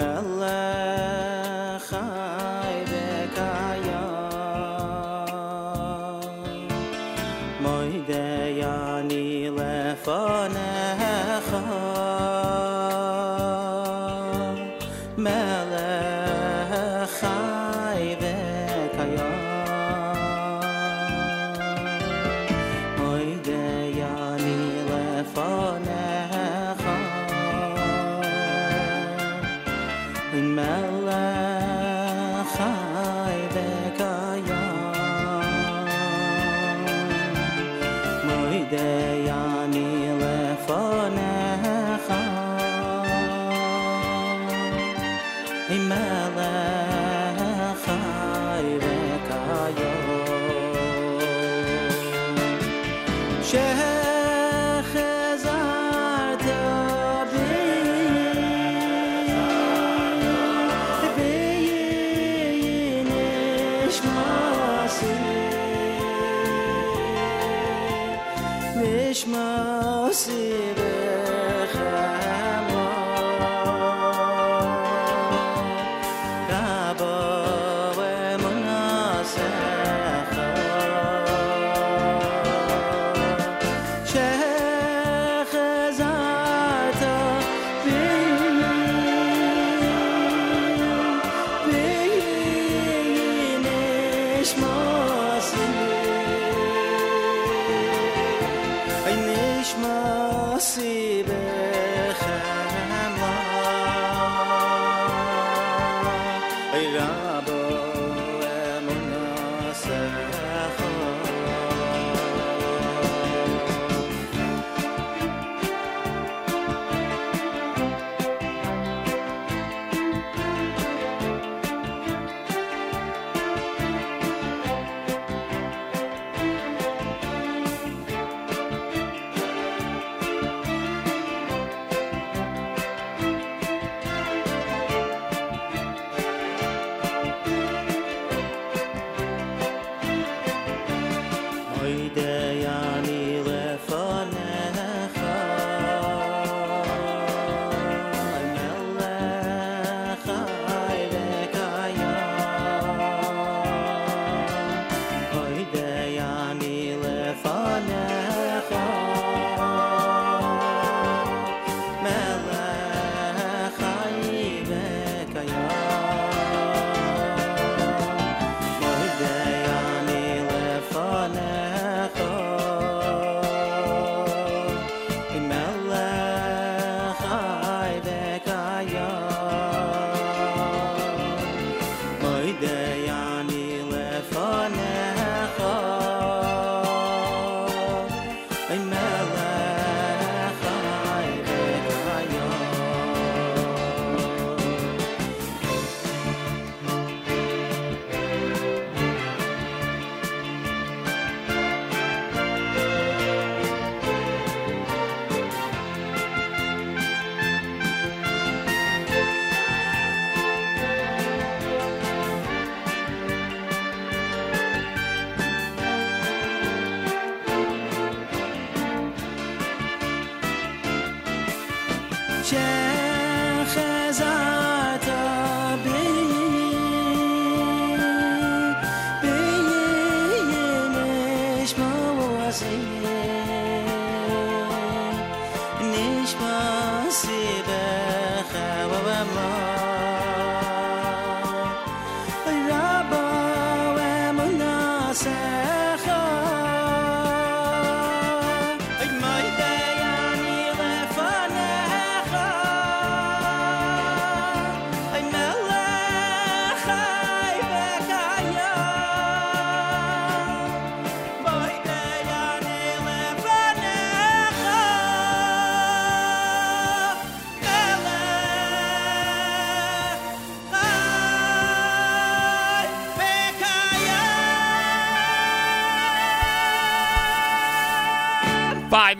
my.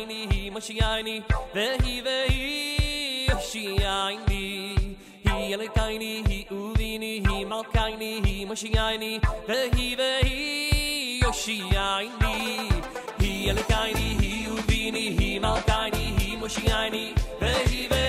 ayni hi mashi ayni ve hi ve hi mashi ayni hi kaini hi uvini hi mal kaini hi mashi ayni ve hi ve hi mashi ayni hi kaini hi uvini hi mal kaini hi mashi ayni ve hi ve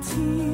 tea.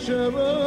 Shabbat.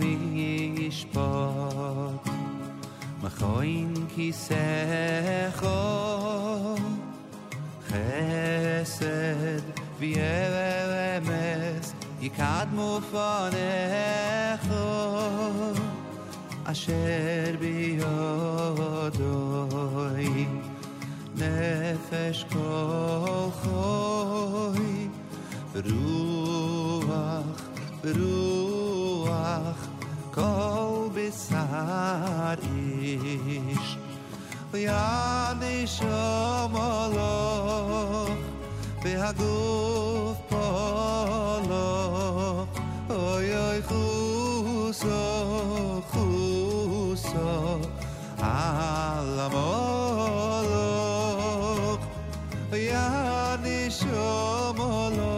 mi shpot ma khoin ki se kho khesed vi emes ikad mo fane kho asher bi yodoy nefesh kol khoy ruach ruach kol besar ish. Ya ne shomolo be haguf polo. Oy oy khuso khuso alamolo ya ne shomolo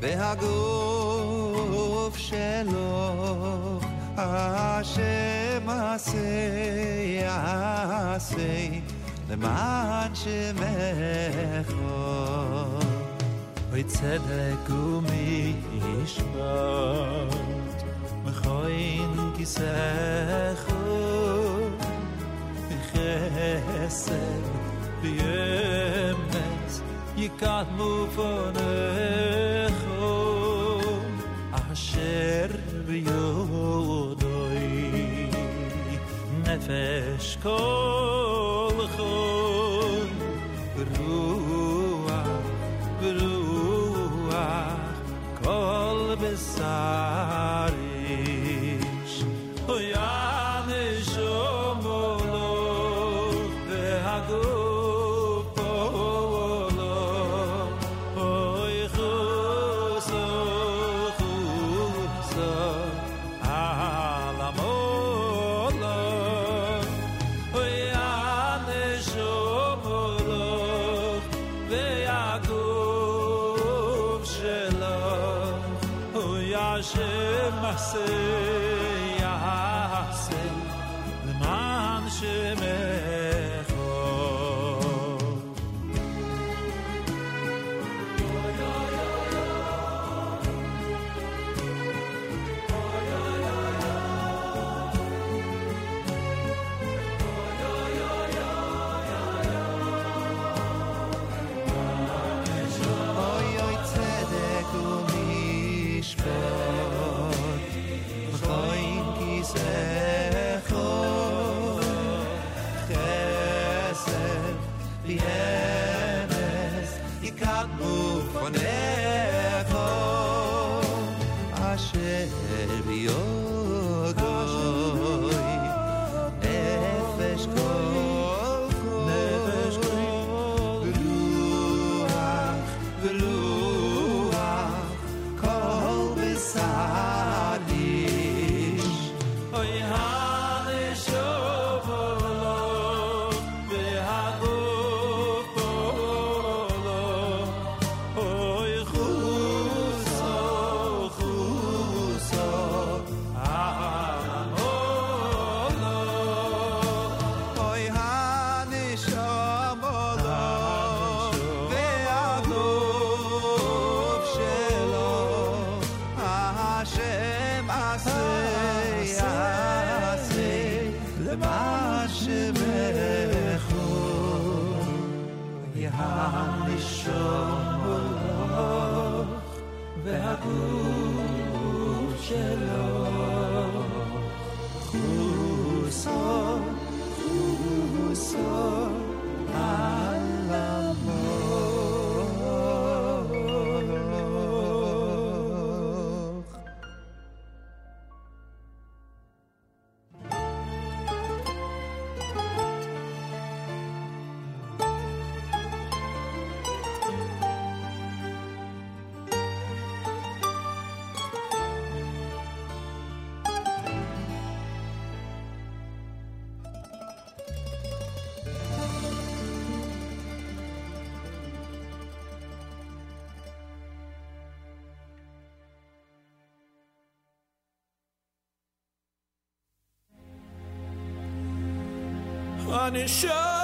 be haguf shelo. Hashem asay asay the man she mecho we said the gumi is bought we khoin ki sekhu move on Sher fesh kol punisher.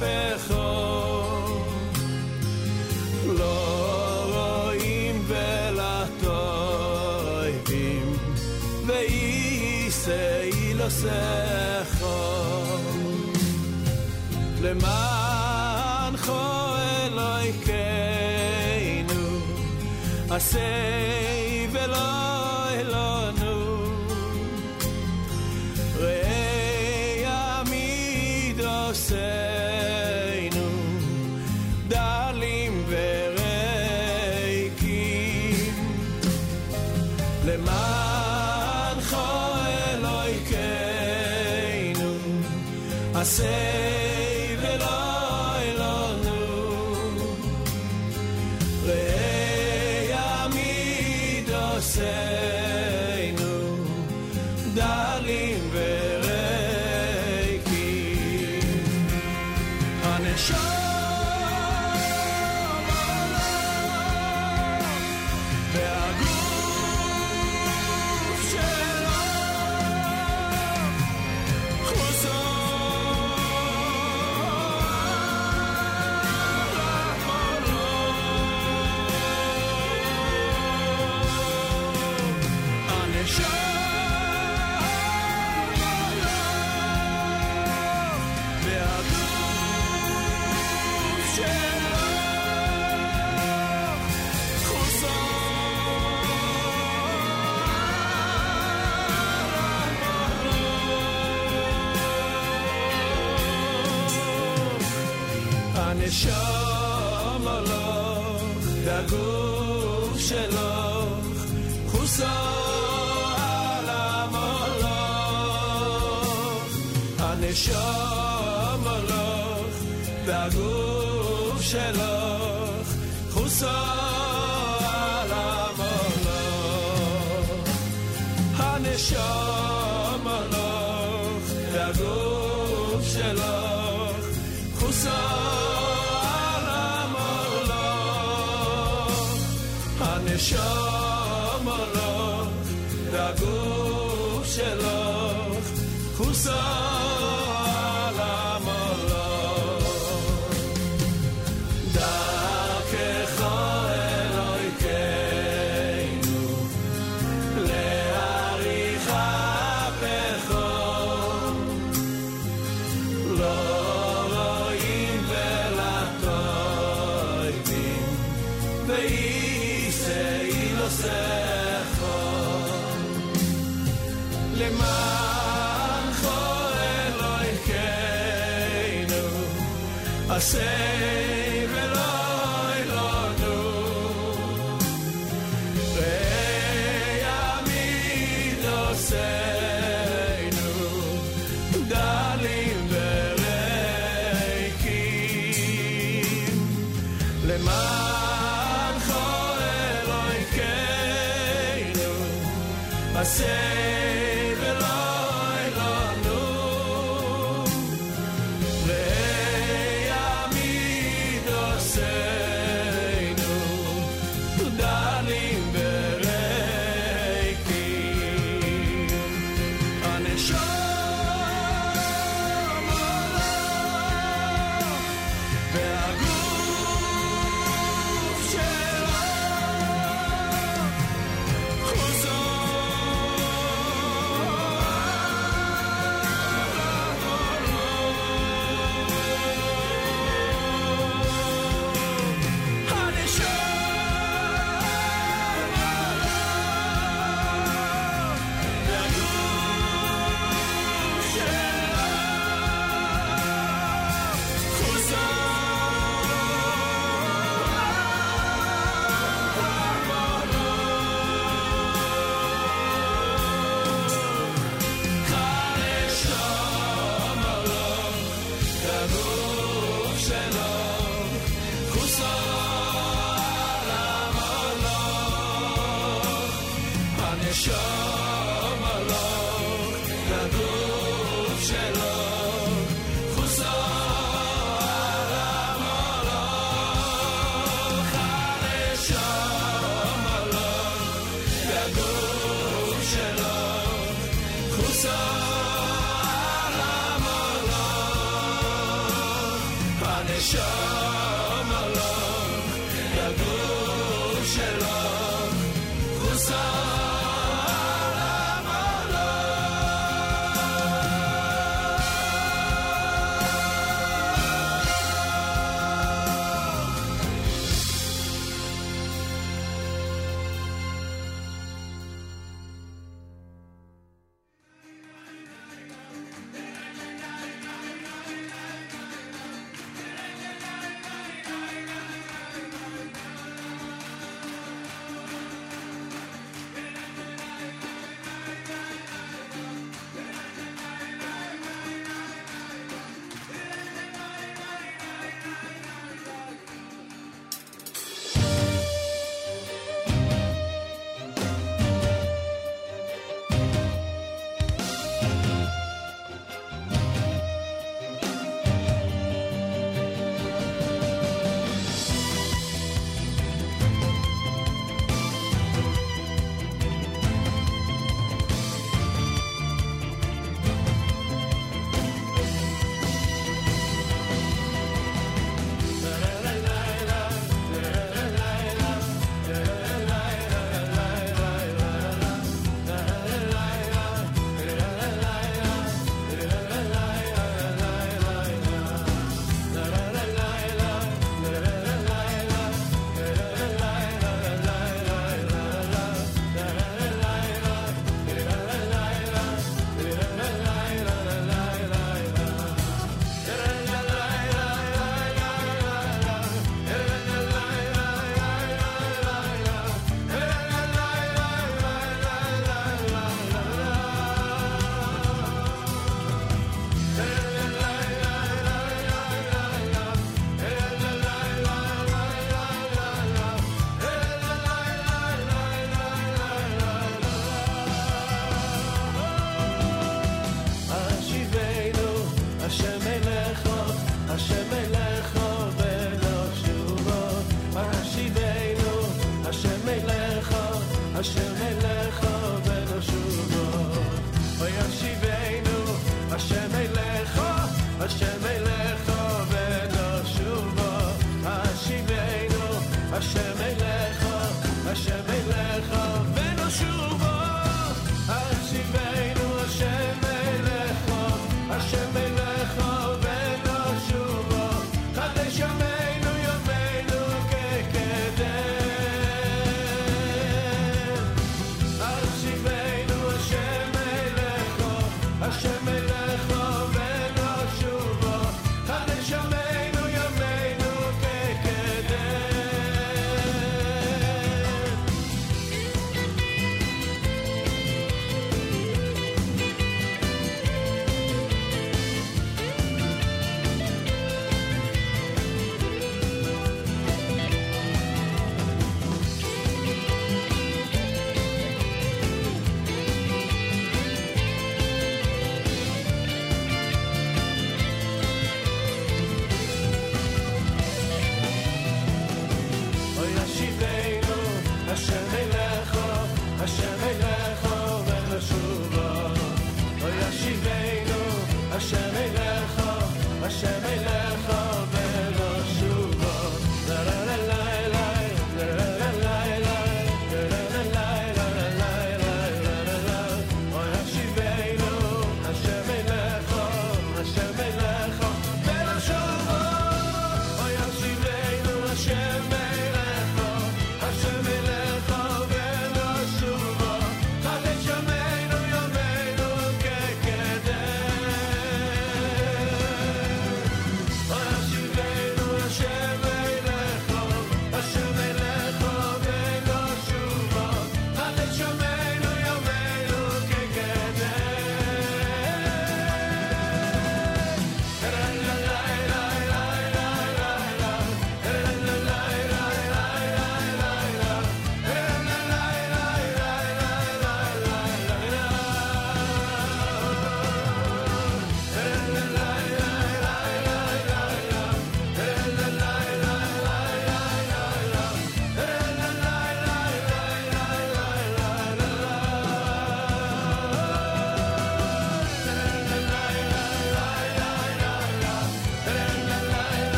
מהפכות לא רואים ולטובים ואיסי לא סכום למען חו אלוהיכנו עשה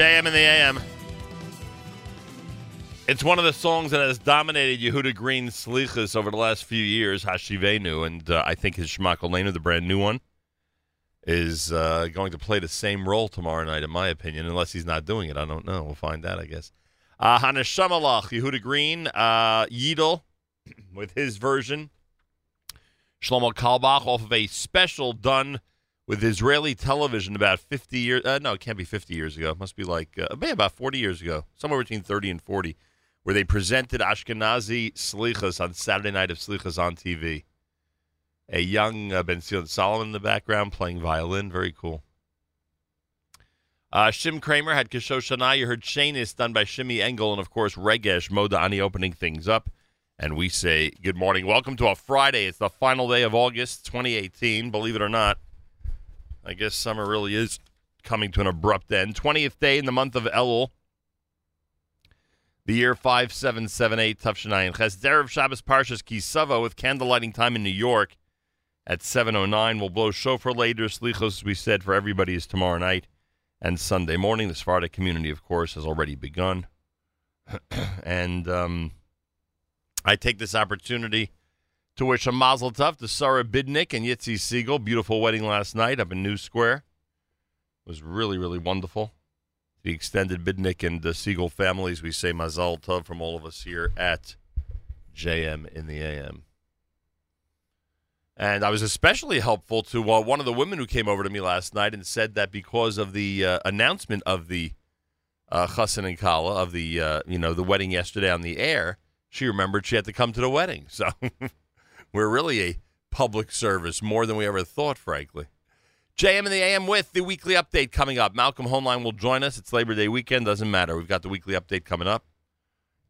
JM in the AM. It's one of the songs that has dominated Yehuda Green's Slichas over the last few years, Hashivenu, and uh, I think his Shma Koleinu, the brand new one, is uh, going to play the same role tomorrow night, in my opinion, unless he's not doing it. I don't know. We'll find out, I guess. Uh, Haneshama Lach, Yehuda Green, uh, Yidel, with his version. Shlomo Carlebach off of a special done with Israeli television about 50 years. Uh, no, it can't be 50 years ago. It must be like uh, maybe about 40 years ago, somewhere between 30 and 40, where they presented Ashkenazi Slichas on Saturday night of Slichas on TV. A young uh, Ben Zion Solomon in the background playing violin. Very cool. Uh, Shim Kramer had Kisho Kishoshana. You heard Shanis done by Shimi Engel, and of course Regesh Modani opening things up. And we say good morning. Welcome to a Friday. It's the final day of August 2018. Believe it or not, I guess summer really is coming to an abrupt end. 20th day in the month of Elul. The year 5778, Tufshanayin Ches. Derev Shabbos Parshas Ki Savo with candle lighting time in New York at 7.09. We'll blow shofar later. Slichos, as we said, for everybody is tomorrow night and Sunday morning. The Sephardic community, of course, has already begun. and um, I take this opportunity to wish a mazel tov to Sarah Bidnick and Yitzi Siegel. Beautiful wedding last night up in New Square. It was really, really wonderful. The extended Bidnick and the Siegel families, we say mazel tov from all of us here at JM in the AM. And I was especially helpful to uh, one of the women who came over to me last night and said that because of the uh, announcement of the uh, chassan and kala of the uh, you know the wedding yesterday on the air, she remembered she had to come to the wedding. So we're really a public service more than we ever thought, frankly. JM in the AM with the weekly update coming up. Malcolm Hoenlein will join us. It's Labor Day weekend. Doesn't matter. We've got the weekly update coming up.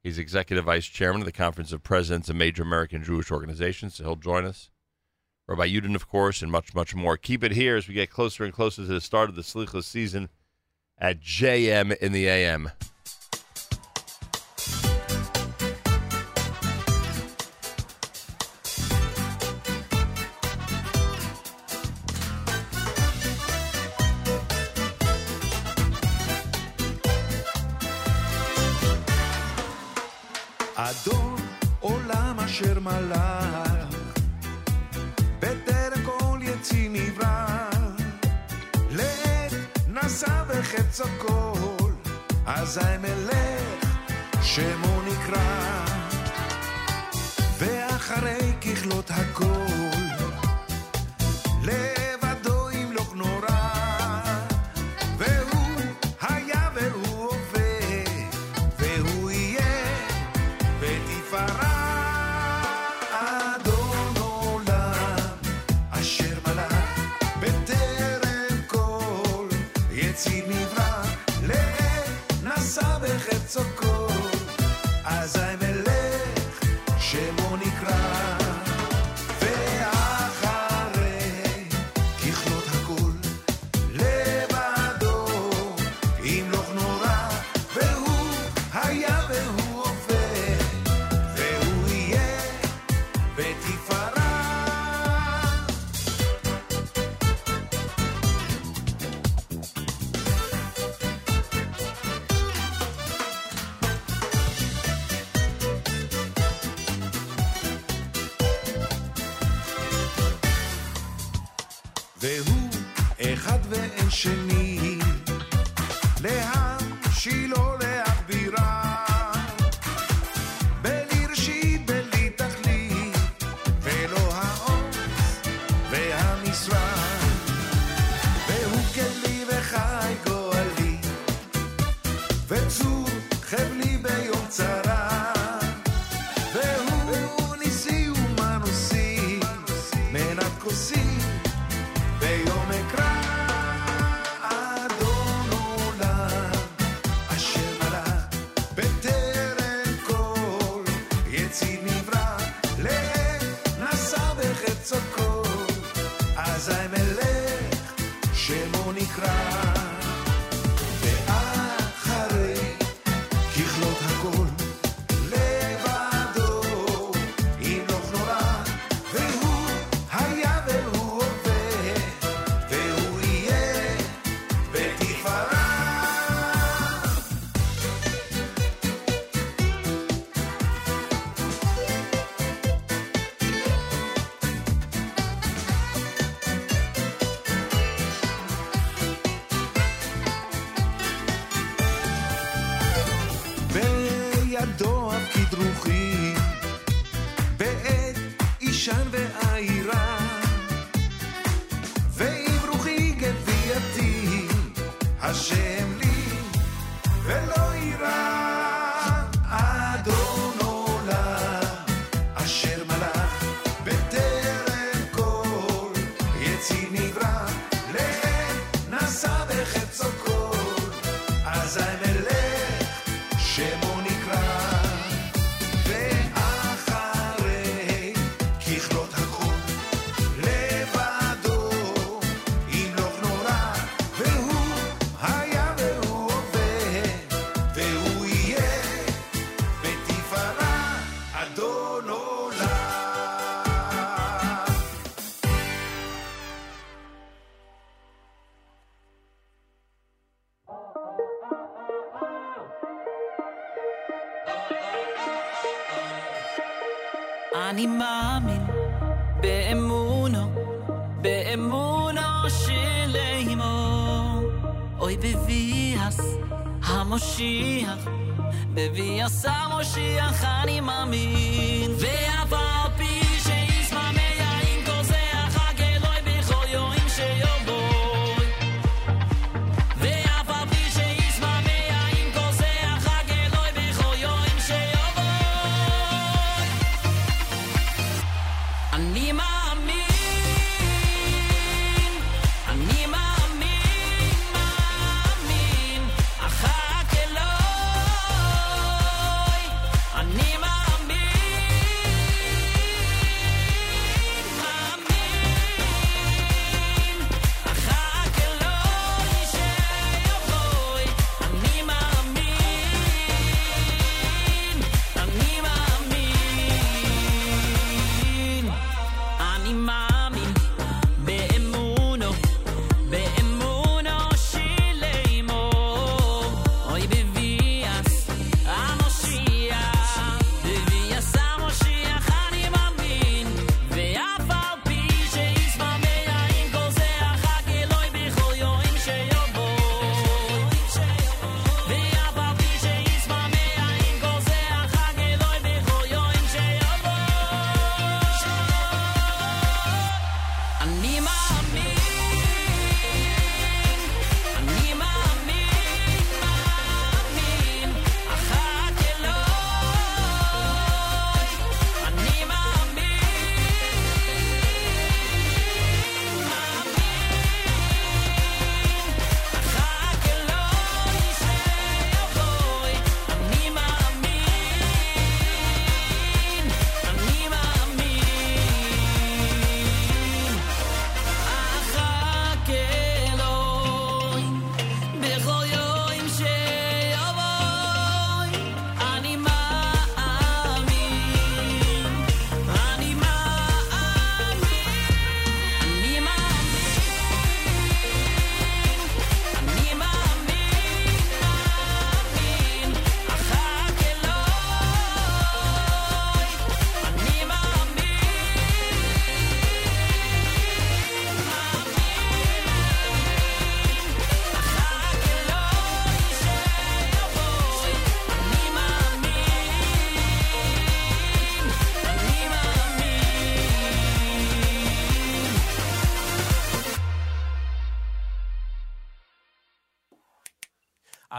He's executive vice chairman of the Conference of Presidents of Major American Jewish Organizations, so he'll join us. Rabbi Yudin, of course, and much, much more. Keep it here as we get closer and closer to the start of the Slichas season at JM in the AM. בחצו כל, אזי מלך שמו נקרא, ואחרי ככלות הכל, אני מאמין באמונו, באמונו של אימו. אוי בביאס המושיח, בביאס המושיח אני מאמין. ואבא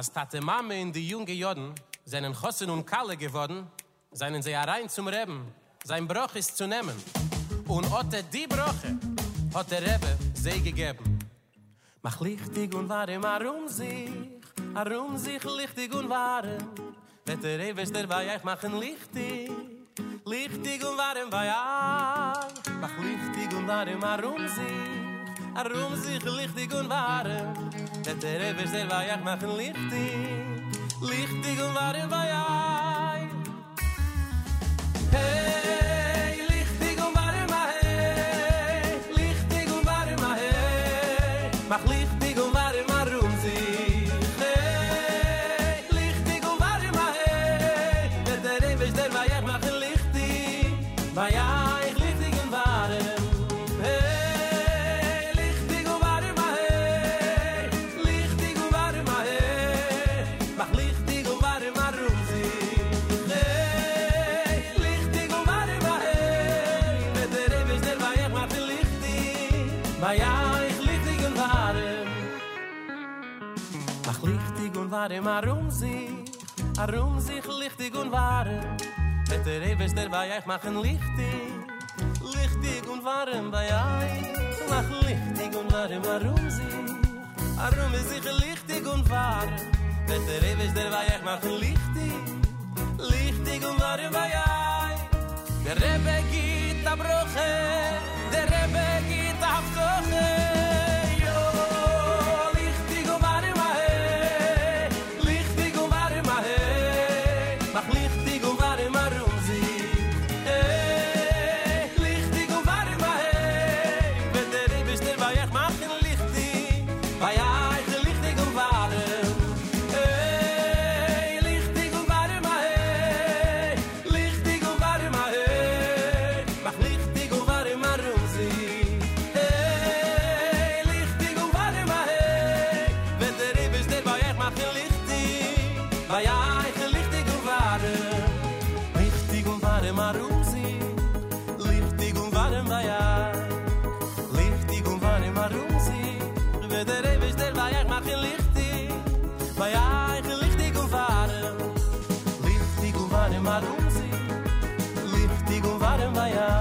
als Tate Mame in die junge Joden seinen Chossen und Kalle geworden, seinen sie herein zum Reben, sein Bruch ist zu nehmen. Und otte die Bruche hat der Rebbe sie gegeben. Mach lichtig und ware mar um sich, ar sich lichtig und ware. Wette Rebbe ist der Weih, machen lichtig. Lichtig und warm war ja, mach lichtig und warm war um sich. a rum sich lichtig und warm et der ever sel war ich mach lichtig. Lichtig und warm war ich hey! war im Arum sich, Arum sich lichtig und warm. Mit der Ewes der bei ich mach ein Lichtig, lichtig und warm bei euch. Mach lichtig und warm, Arum sich, Arum sich lichtig und warm. Mit der Ewes der bei ich mach ein Lichtig, lichtig und warm bei euch. Der Rebbe geht der Rebbe geht. Marunzi, um sie, liftig und warm war ja.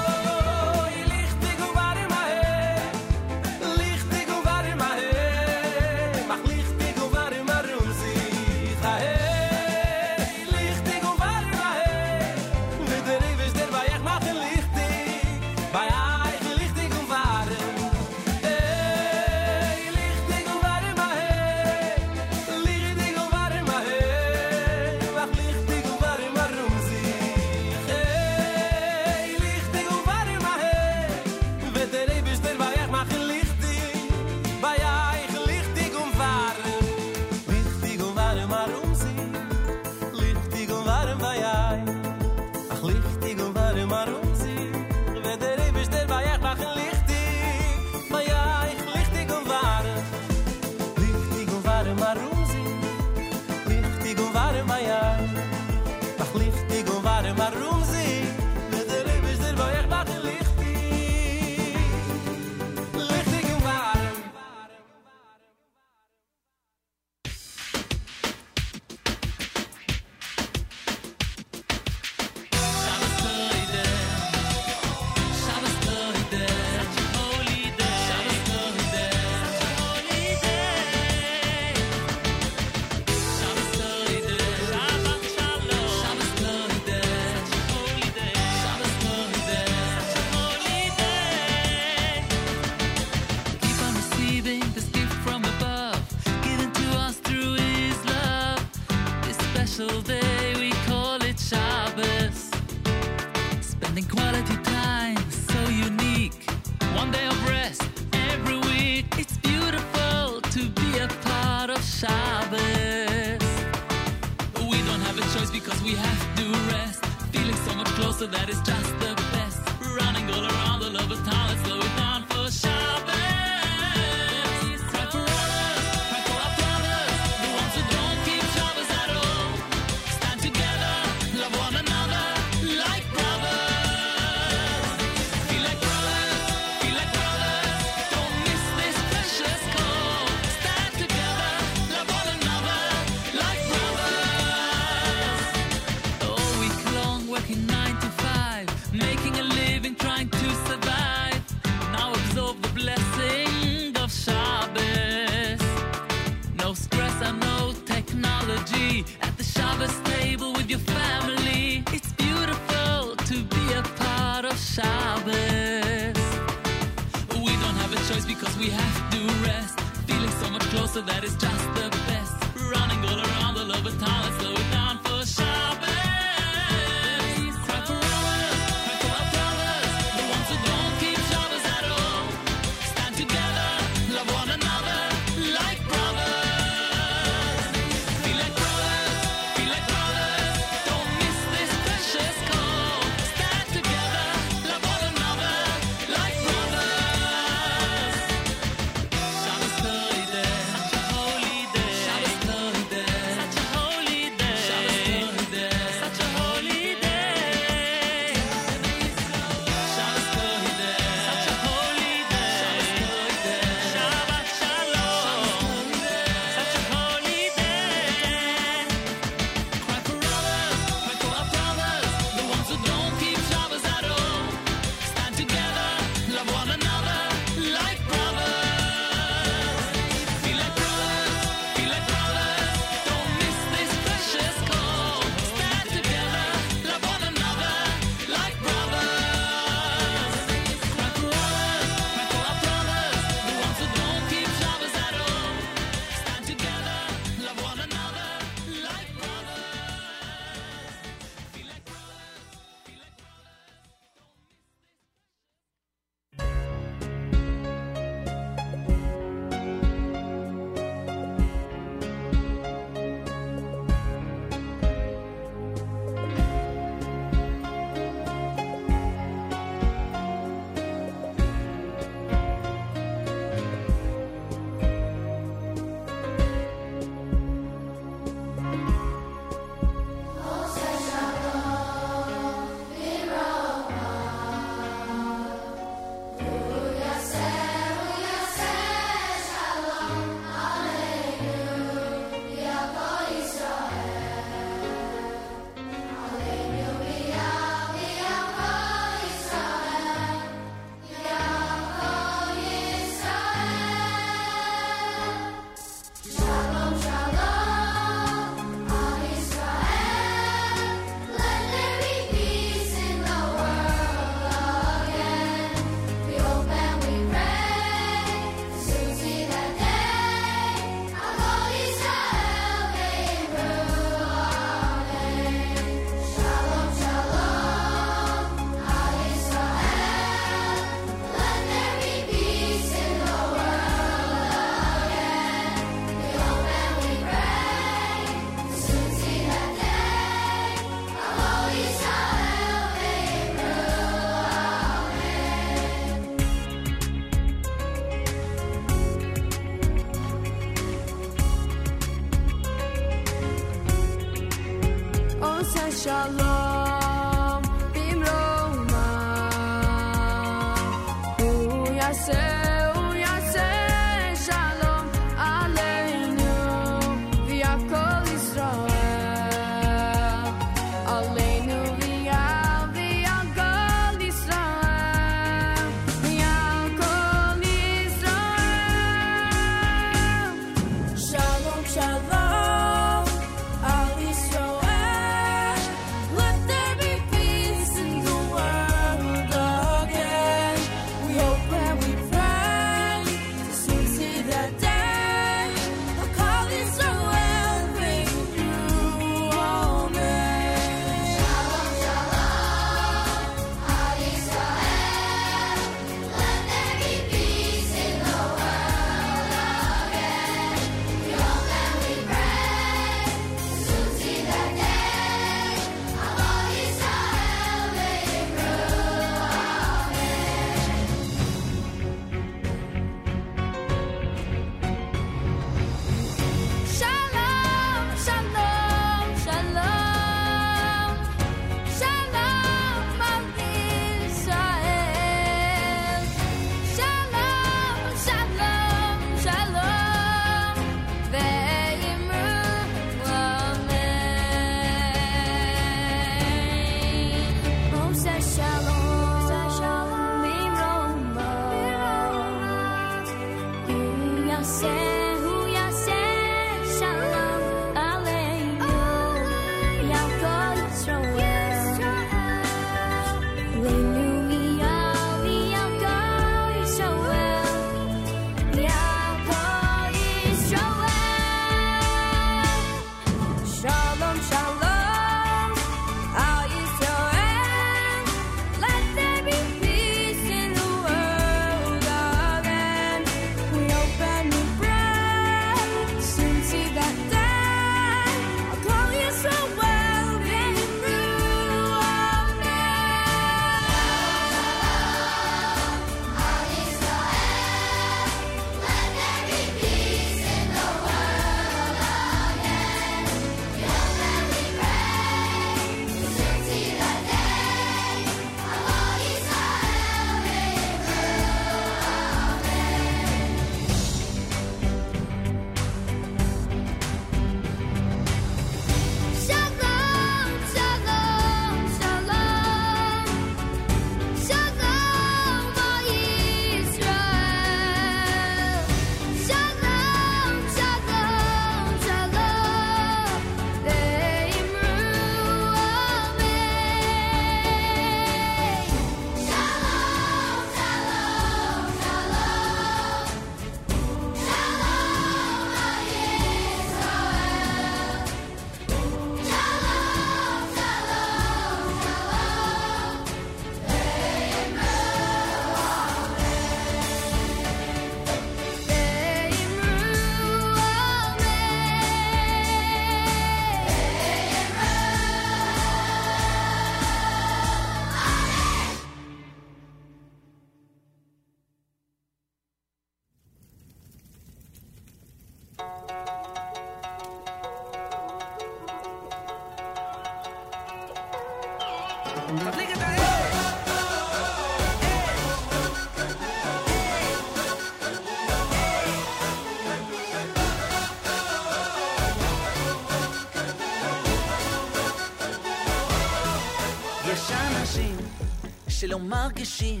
לא מרגישים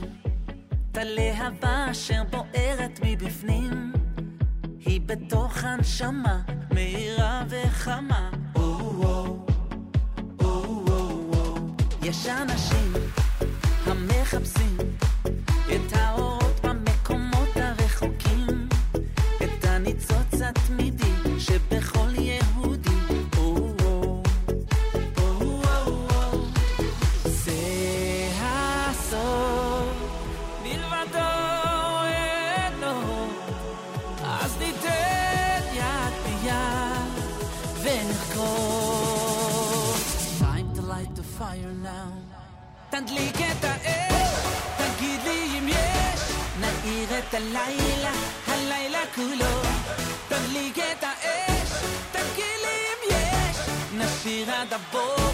את הלהבה אשר בוערת מבפנים, היא בתוך הנשמה מהירה וחמה. תדליק את האש, תגיד לי אם יש, נאיר את הלילה, הלילה כולו. תדליק את האש, תגיד לי אם יש, נשיר עד הבוקר.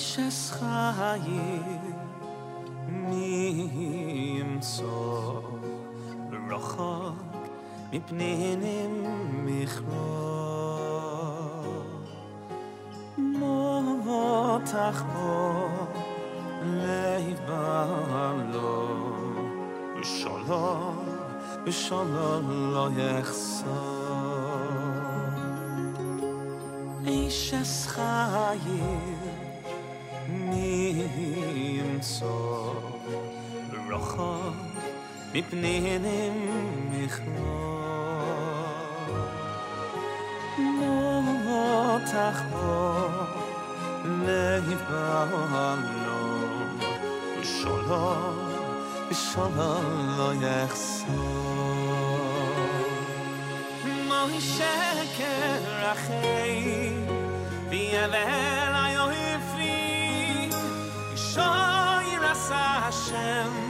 איש חיים נמצא רחוק מפני מכרוע מותח בו לבלו ושלום ושלום לא יחסר איש חיים רחוק מפני מכרוע מותח בו לבלו ושלום ושלום לא יחסור מוי שקר אחי ויבל היופי שויר עשה השם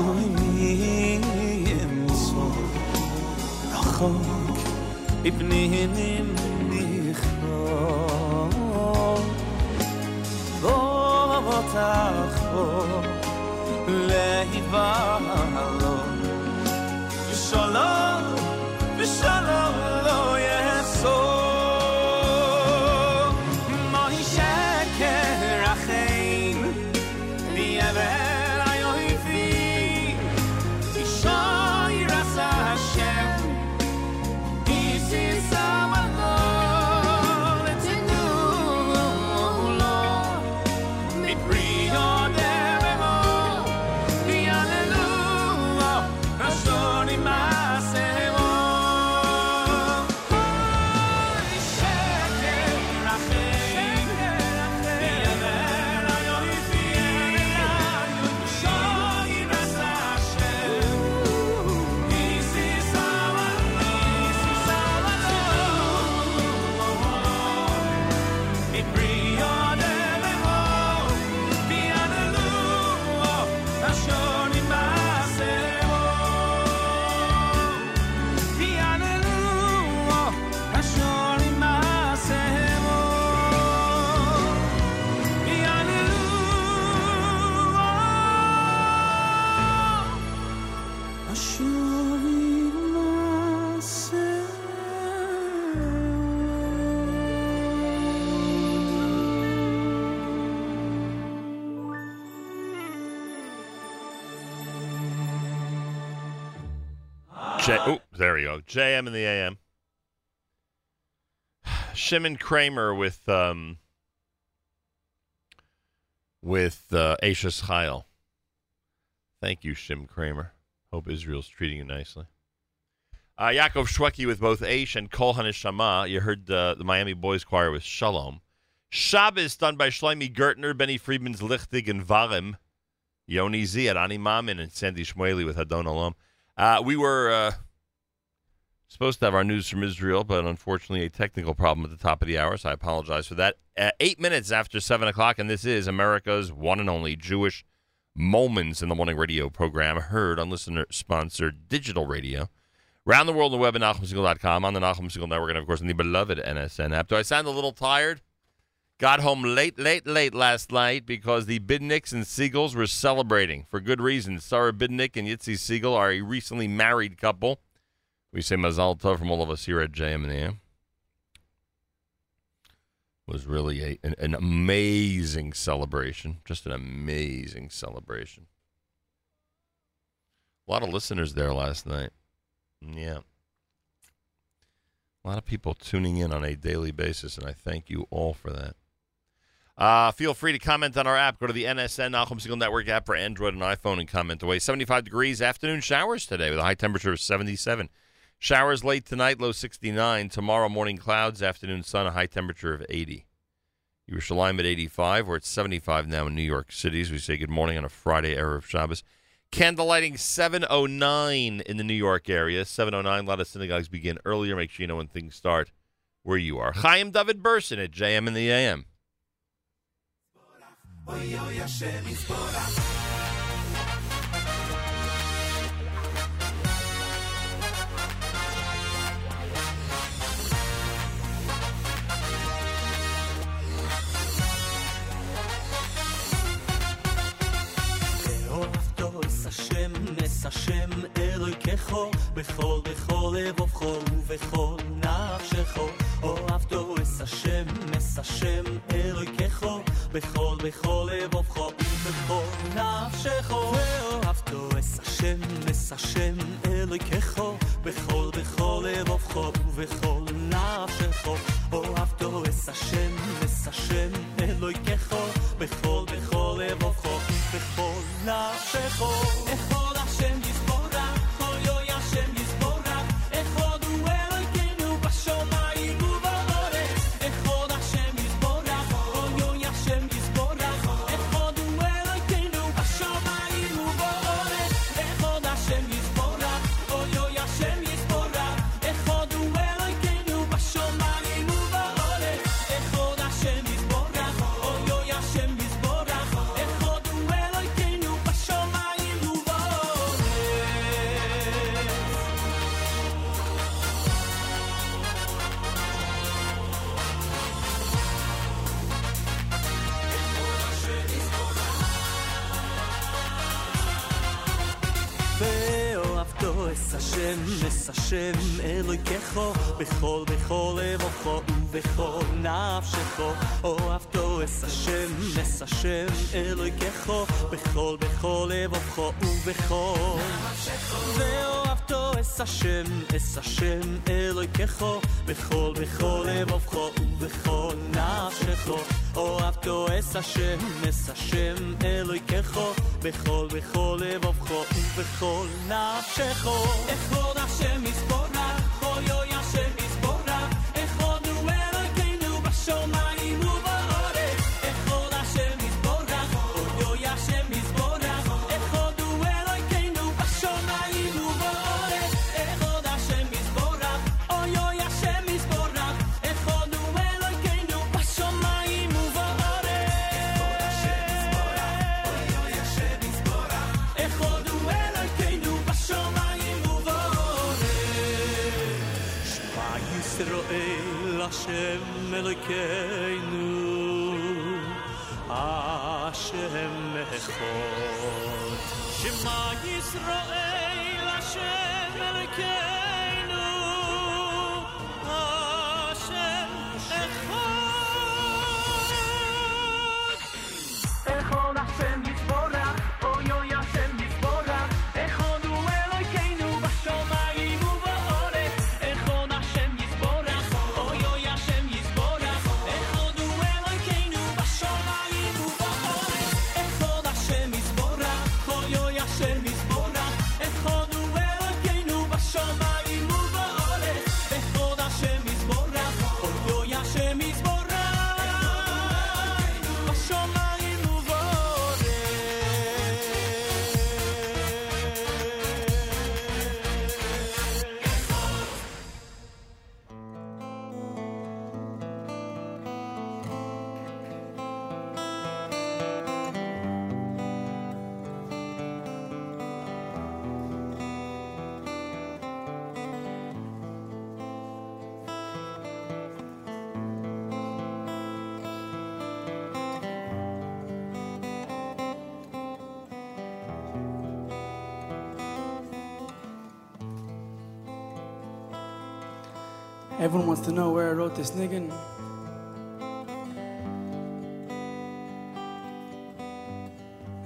عيني يمسح رخاك ابني مني خاك ضغط عخاك لا يبعد J- oh, there we go. JM in the AM. Shimon Kramer with um with uh, Eishes Chayil. Thank you, Shim Kramer. Hope Israel's treating you nicely. Uh, Yaakov Shweki with both Aish and Kol Haneshama. You heard uh, the Miami Boys Choir with Shalom. Shabbos done by Shlomi Gertner, Benny Friedman's Lichtig and Varim. Yoni Z at Ani Mamin and Sandy Shmueli with Hadon Olam. Uh, we were uh, supposed to have our news from Israel, but unfortunately, a technical problem at the top of the hour, so I apologize for that. Uh, eight minutes after 7 o'clock, and this is America's one and only Jewish Moments in the Morning radio program, heard on listener sponsored digital radio. Around the world on the web at NachumSegal.com, on the Nachum Segal Network, and of course on the beloved NSN app. Do I sound a little tired? Got home late, late, late last night because the Bidnicks and Siegels were celebrating for good reason. Sarah Bidnick and Yitzi Siegel are a recently married couple. We say Mazal Tov from all of us here at JM and AM. Was really a, an, an amazing celebration. Just an amazing celebration. A lot of listeners there last night. Yeah. A lot of people tuning in on a daily basis, and I thank you all for that. Uh, feel free to comment on our app. Go to the NSN Nachum Segal Network app for Android and iPhone and comment away. 75 degrees, afternoon showers today with a high temperature of 77. Showers late tonight, low 69. Tomorrow morning clouds, afternoon sun, a high temperature of 80. Yerushalayim at 85. We're at 75 now in New York City as we say good morning on a Friday, Erev Shabbos. Candle lighting 709 in the New York area. 709, a lot of synagogues begin earlier. Make sure you know when things start where you are. Chaim David Burson at JM in the AM. אוי אוי השם יסבורך. השם, נס השם, אלוהיכךו, בכל בכל לבובכו ובכל נפשךו. אוהבתו אס השם, נס השם, אלוהיכךו, בכל בכל לבבכו ובכל נפשכו. ואוהבתו אס השם, אס השם אלוהיכךו, בכל בכל לבבכו ובכל נפשכו. אוהבתו אס השם, אס השם אלוהיכךו, בכל בכל לבבכו ובכל נפשכו. אחד השם אלוהיכךו, בכל בכל לבבכו ובכל נפשכו. אוהבתו אס השם, אס השם אלוהיכךו, בכל בכל לבבכו ובכל ואוהבתו אס השם, אס השם אלוהיכךו, בכל בכל לבבכו ובכל נפשכו. אוהב תועס השם, נס השם אלוהיקךו, בכל בכל לבבכו ובכל נפשךו. אכבוד השם יסבור לך, אוי אוי השם יסבור לך, אכבודו אלוהיכנו בשמיים. אלוקינו השם מחות שמע ישראל Everyone wants to know where I wrote this niggin.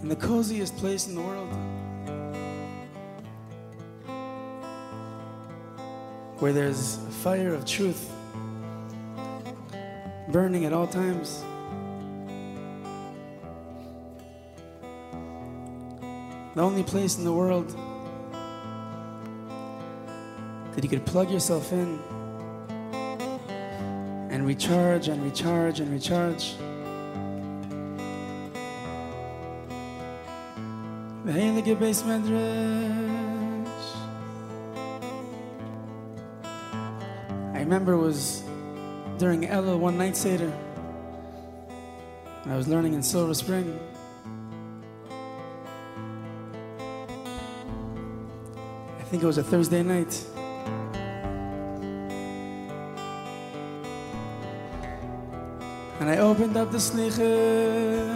In the coziest place in the world. where there's a fire of truth burning at all times. The only place in the world that you could plug yourself in and recharge and recharge and recharge. I remember it was during Ella one night Seder. I was learning in Silver Spring. I think it was a Thursday night. And I opened up the slichas.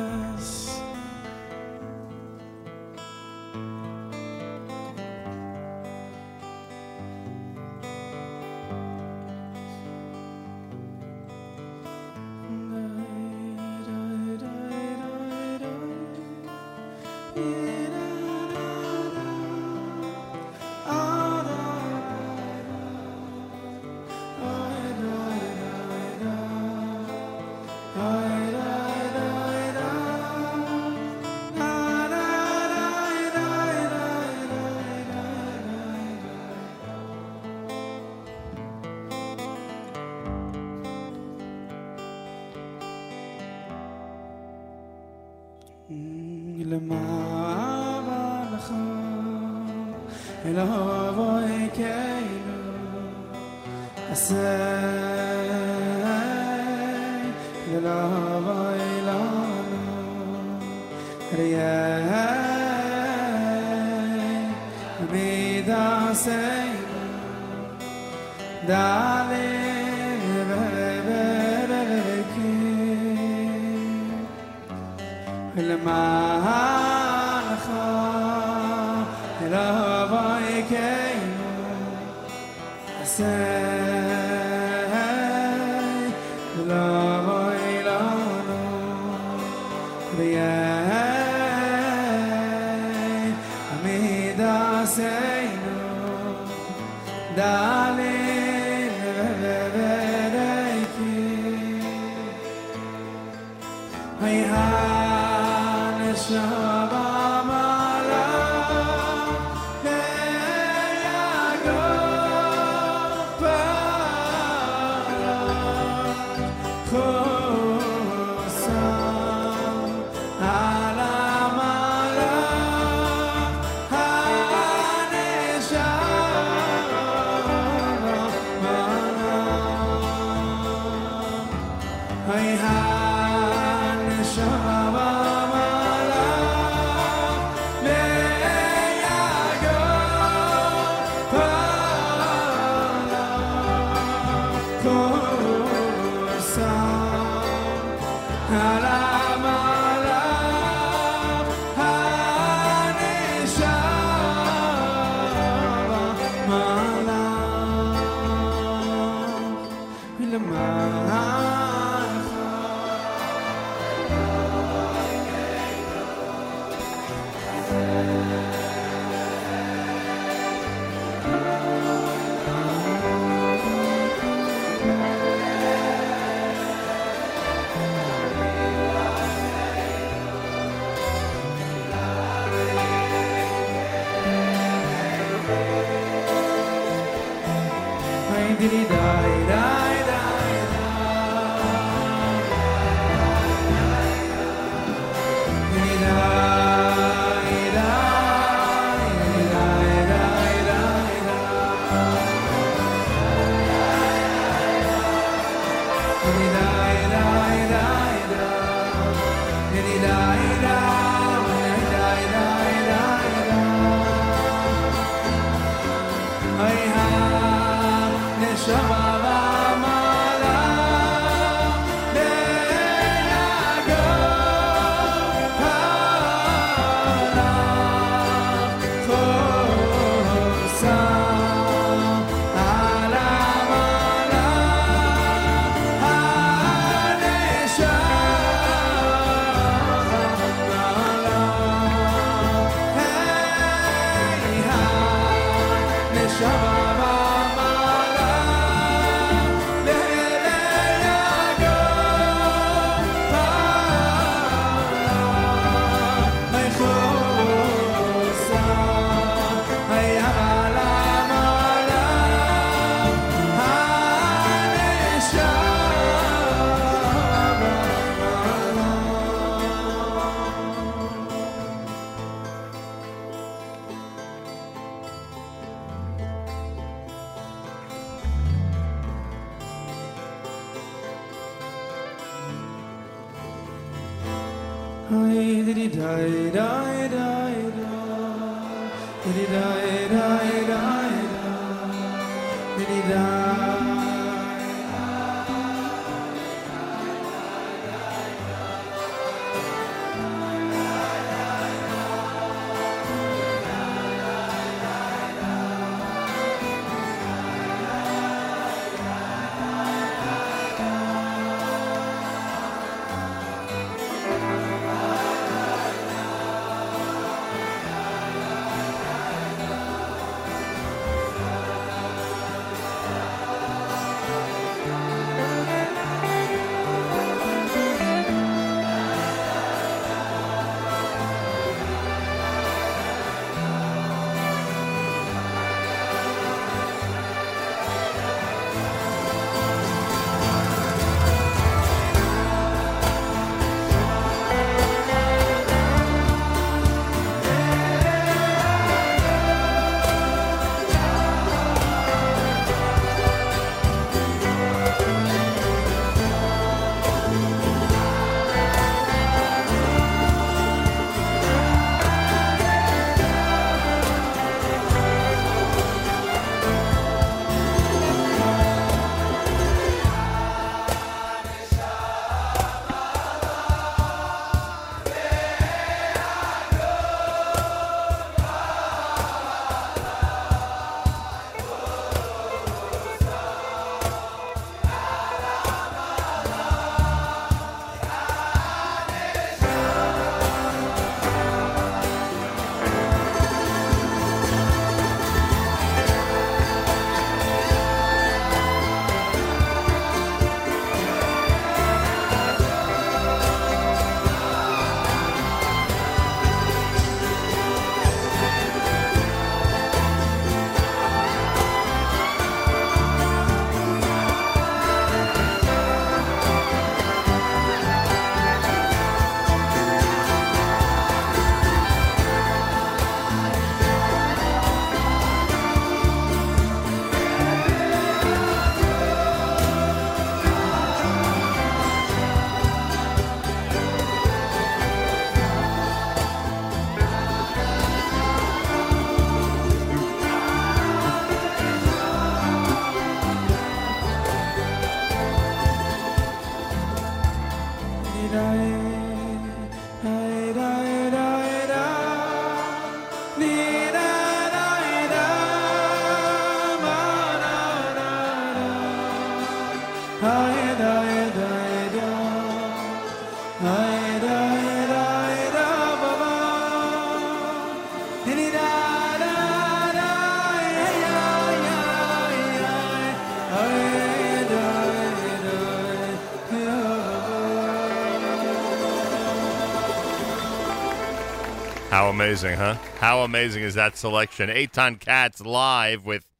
How amazing, huh? How amazing is that selection? Eitan Katz live with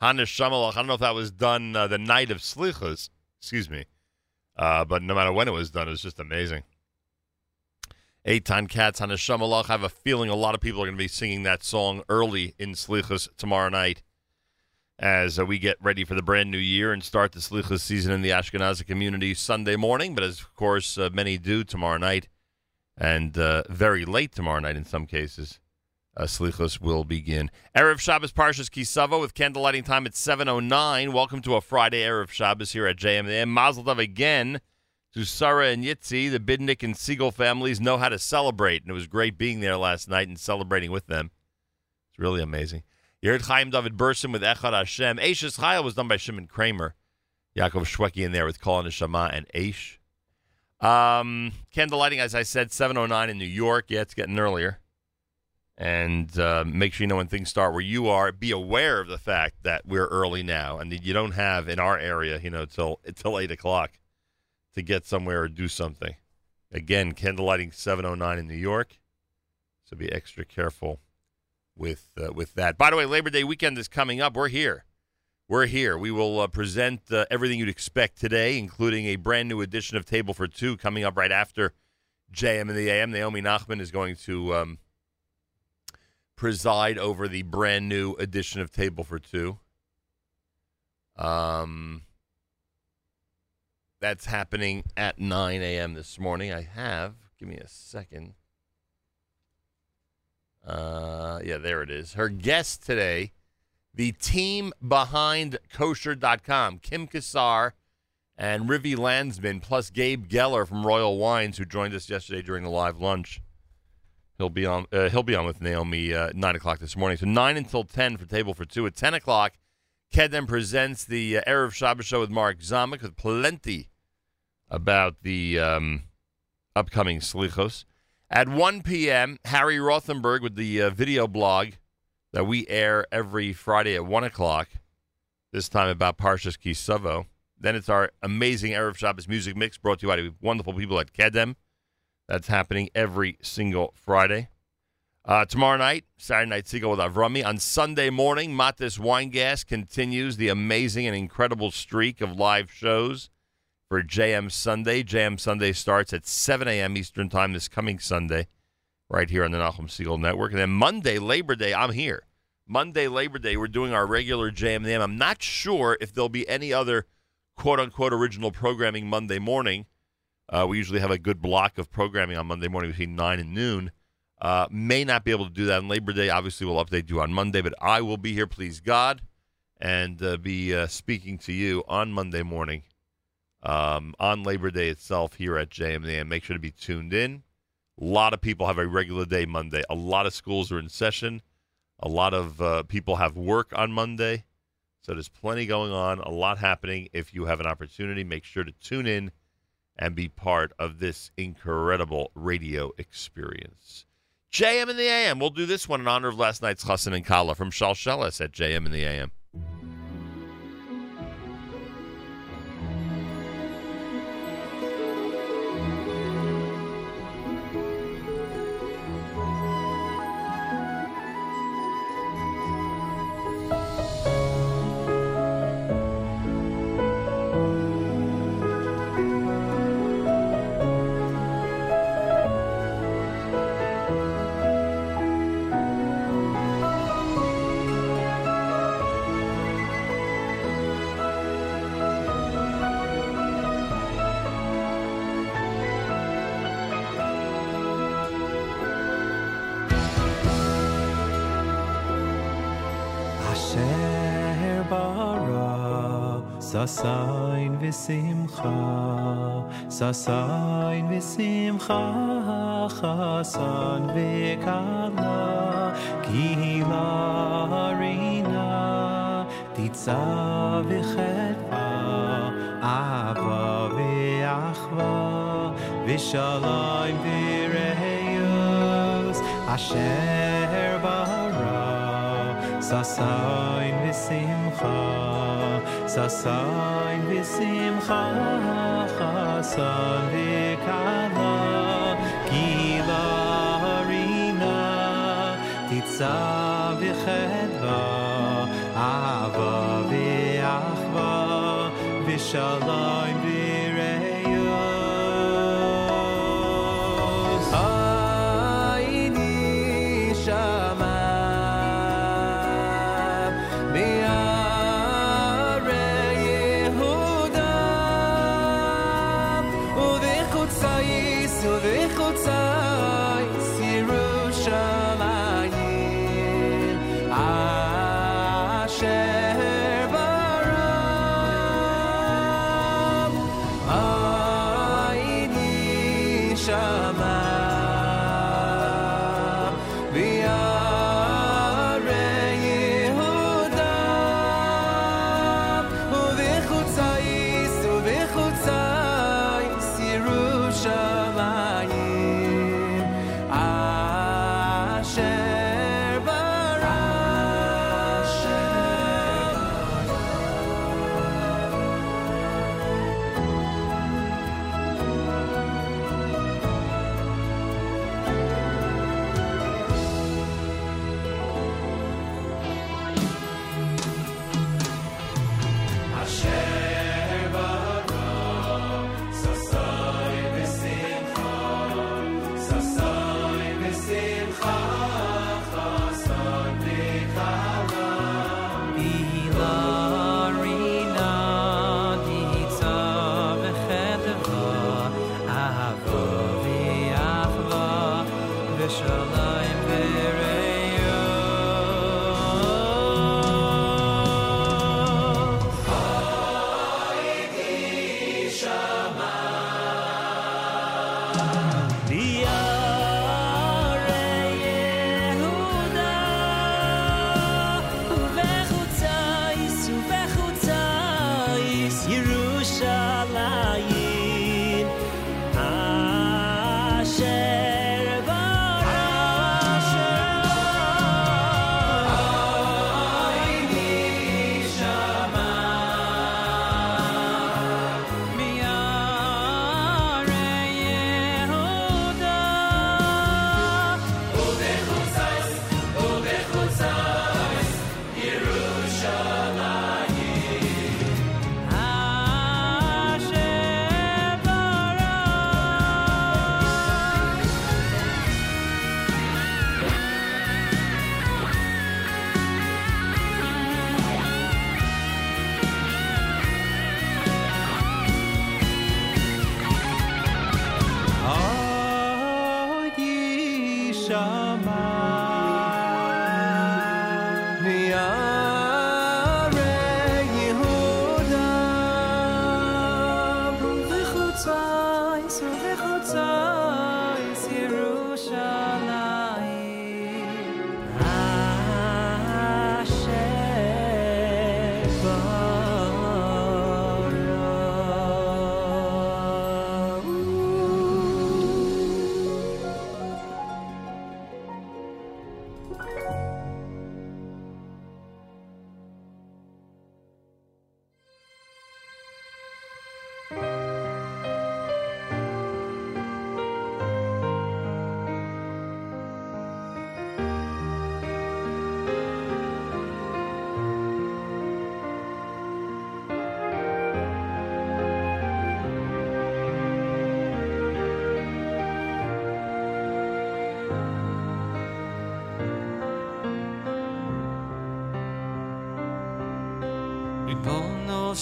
Haneshama Lach. I don't know if that was done uh, the night of Slichas, excuse me. Uh, but no matter when it was done, it was just amazing. Eitan Katz, Haneshama Lach. I have a feeling a lot of people are going to be singing that song early in Slichas tomorrow night as uh, we get ready for the brand new year and start the Slichas season in the Ashkenazi community Sunday morning. But as, of course, uh, many do tomorrow night and uh, very late tomorrow night in some cases. Uh, Slichos will begin. Erev Shabbos Parshas Ki Savo with candle lighting time at 7.09. Welcome to a Friday Erev Shabbos here at JMN. Mazel Tov again to Sarah and Yitzi. The Bidnick and Siegel families know how to celebrate, and it was great being there last night and celebrating with them. It's really amazing. You heard Chaim David Burson with Echad Hashem. Eishes Chayil was done by Shimon Kramer. Yaakov Shweki in there with Kol Neshama and Aish. Um, candle lighting, as I said, 7.09 in New York. Yeah, it's getting earlier. And uh, make sure you know when things start where you are. Be aware of the fact that we're early now and that you don't have in our area, you know, till, till 8 o'clock to get somewhere or do something. Again, candle lighting 7.09 in New York. So be extra careful with, uh, with that. By the way, Labor Day weekend is coming up. We're here. We're here. We will uh, present uh, everything you'd expect today, including a brand new edition of Table for Two coming up right after JM and the AM. Naomi Nachman is going to um, preside over the brand new edition of Table for Two. Um, that's happening at 9 a.m. this morning. I have Give me a second. Uh, yeah, there it is. Her guest today, the team behind kosher.com, Kim Kassar and Rivi Landsman, plus Gabe Geller from Royal Wines, who joined us yesterday during the live lunch. He'll be on. Uh, he'll be on with Naomi uh, nine o'clock this morning. So nine until ten for table for two. At ten o'clock, Kedem presents the uh, Erev Shabbos show with Mark Zamek with plenty about the um, upcoming Slichos. At 1 p.m., Harry Rothenberg with the uh, video blog that we air every Friday at 1 o'clock, this time about Parshas Ki Savo. Then it's our amazing Erev Shabbos music mix brought to you by the wonderful people at Kedem. That's happening every single Friday. Uh, tomorrow night, Saturday Night Seagull with Avrami. On Sunday morning, Matis Weingas continues the amazing and incredible streak of live shows for JM Sunday. JM Sunday starts at 7 a.m. Eastern Time this coming Sunday, right here on the Nachum Segal Network. And then Monday, Labor Day, I'm here. Monday, Labor Day, we're doing our regular JM AM. I'm not sure if there'll be any other quote unquote original programming Monday morning. Uh, we usually have a good block of programming on Monday morning between 9 and noon. Uh, may not be able to do that on Labor Day. Obviously, we'll update you on Monday, but I will be here, please God, and uh, be uh, speaking to you on Monday morning um, on Labor Day itself here at JMN. Make sure to be tuned in. A lot of people have a regular day Monday. A lot of schools are in session. A lot of uh, people have work on Monday. So there's plenty going on, a lot happening. If you have an opportunity, make sure to tune in and be part of this incredible radio experience. JM in the AM. We'll do this one in honor of last night's Chassan and Kala from Shalshelis at JM in the AM. sasain v'simcha, sasain v'simcha, chasan v'kala, kihila harina, titza v'chelva, ahava v'achva, v'shalayim v'reyus, asher v'achva. sasay in visim kha chasan in gila harina sa dikha ahava na ditza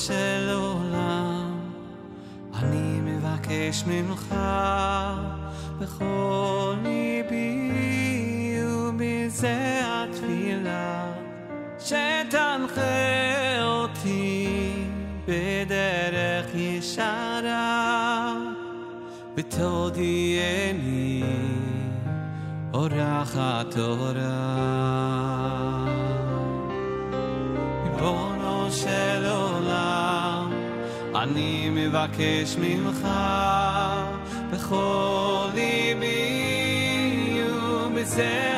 של עולם, אני מבקש ממך בכל ליבי, ומזה התפילה שתנחה אותי בדרך ישרה. ותודי מבקש ממך בכל ליבי ומזה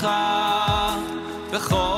בשמחה בכל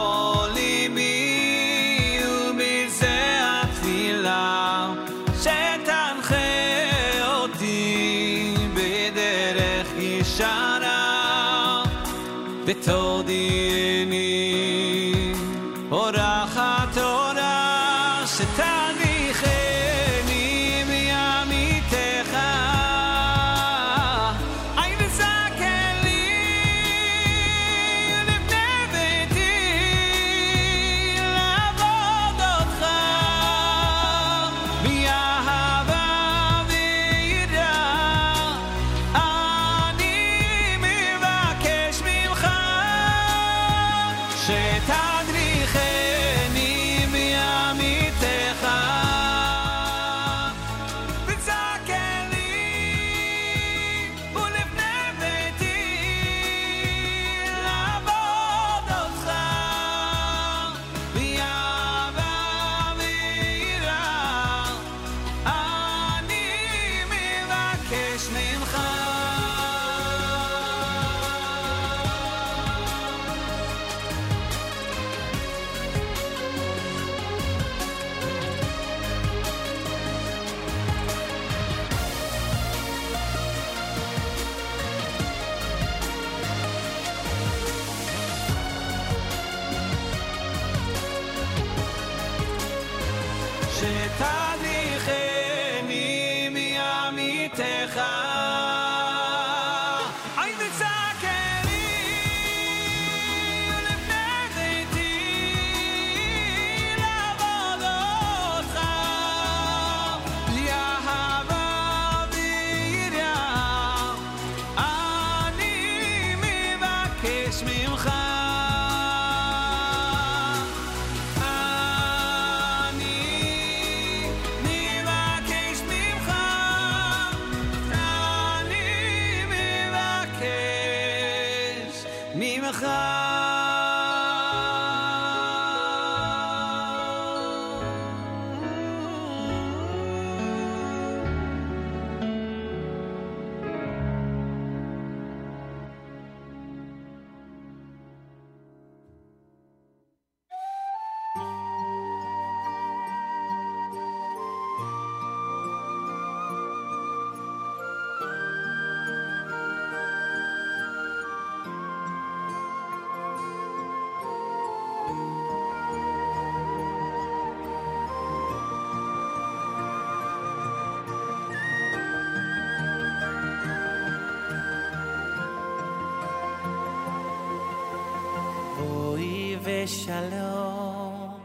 בואי ושלום,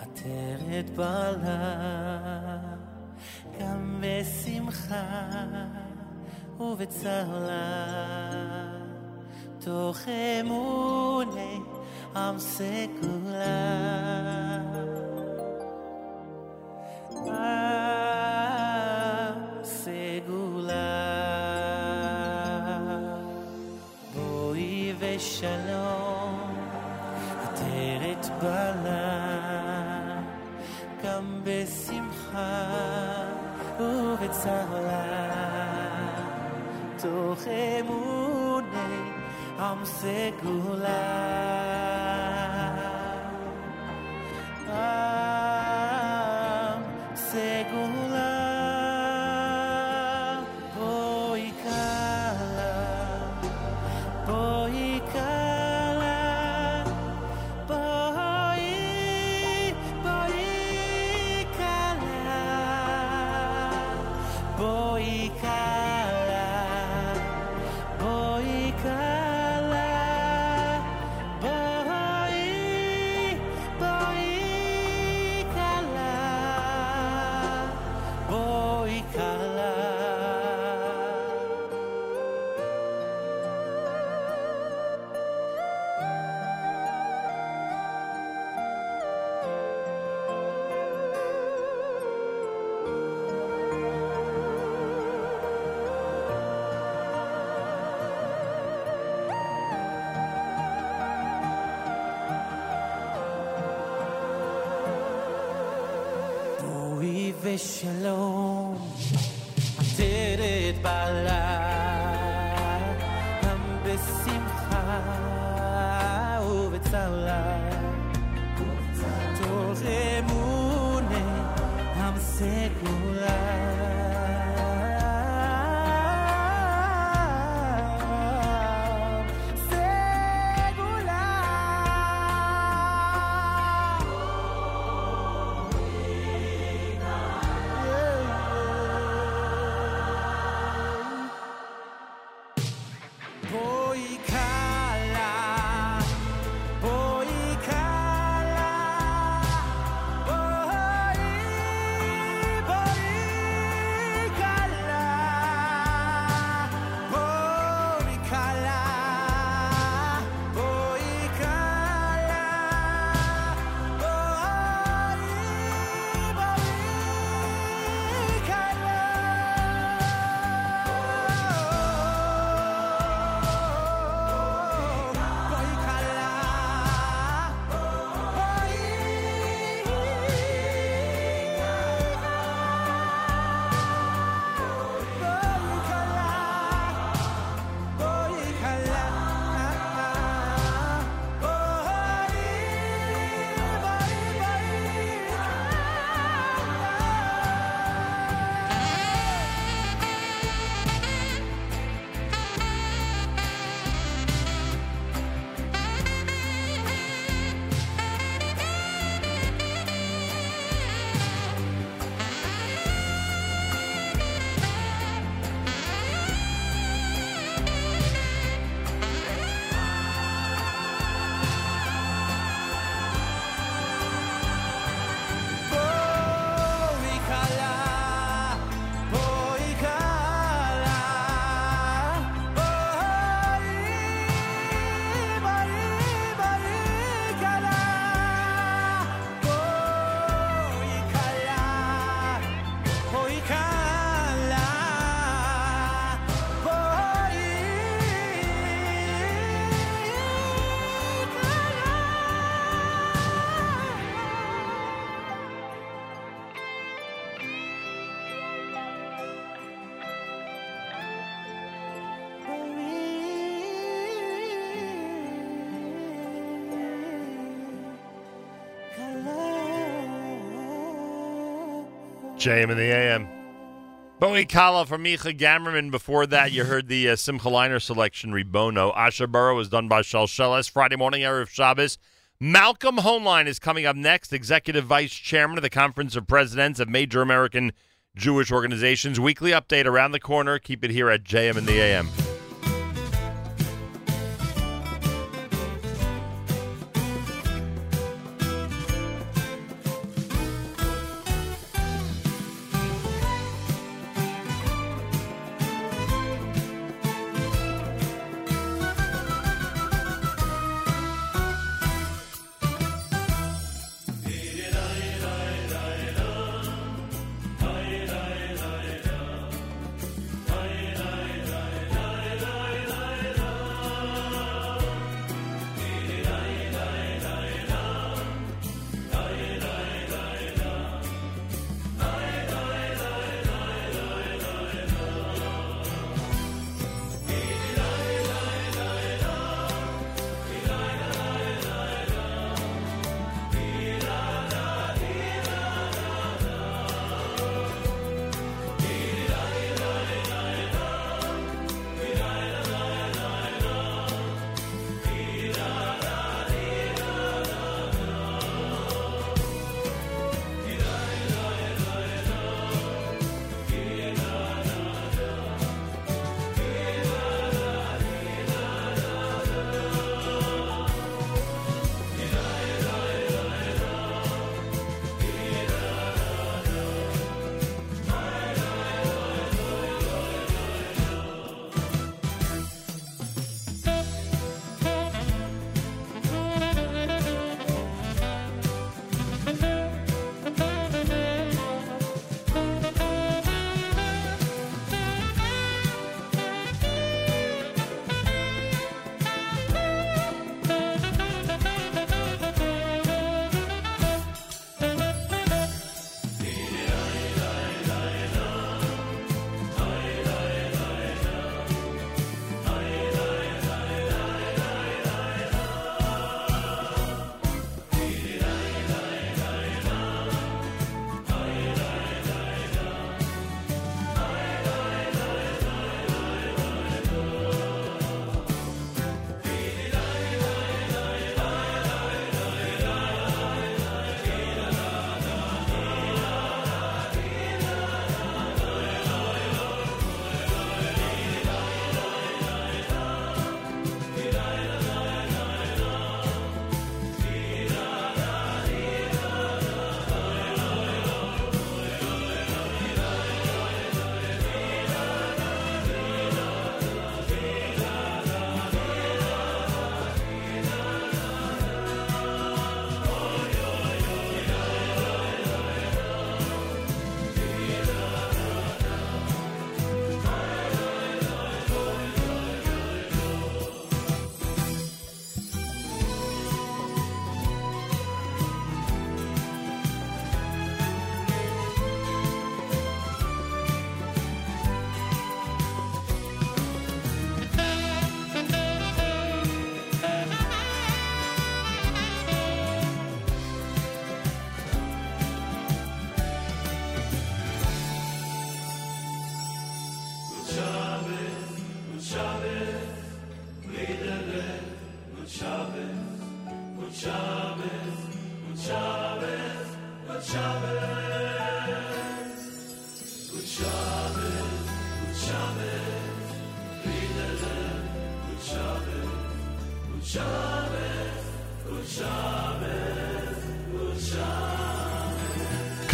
עטרת בעלה, גם בשמחה ובצהלה, תוך אמוני עם סגולה. עם עטרת בעלה, גם בשמחה ובצהלה, תוך אמוני עם סגולה. Hello. JM in the AM. Bowie Kala from Micha Gamerman. Before that, you heard the uh, Simcha Leiner selection, Rebono. Asher Burrow was done by Shalsheles. Friday morning, Erev Shabbos. Malcolm Hoenlein is coming up next, Executive Vice Chairman of the Conference of Presidents of Major American Jewish Organizations. Weekly update around the corner. Keep it here at JM in the AM.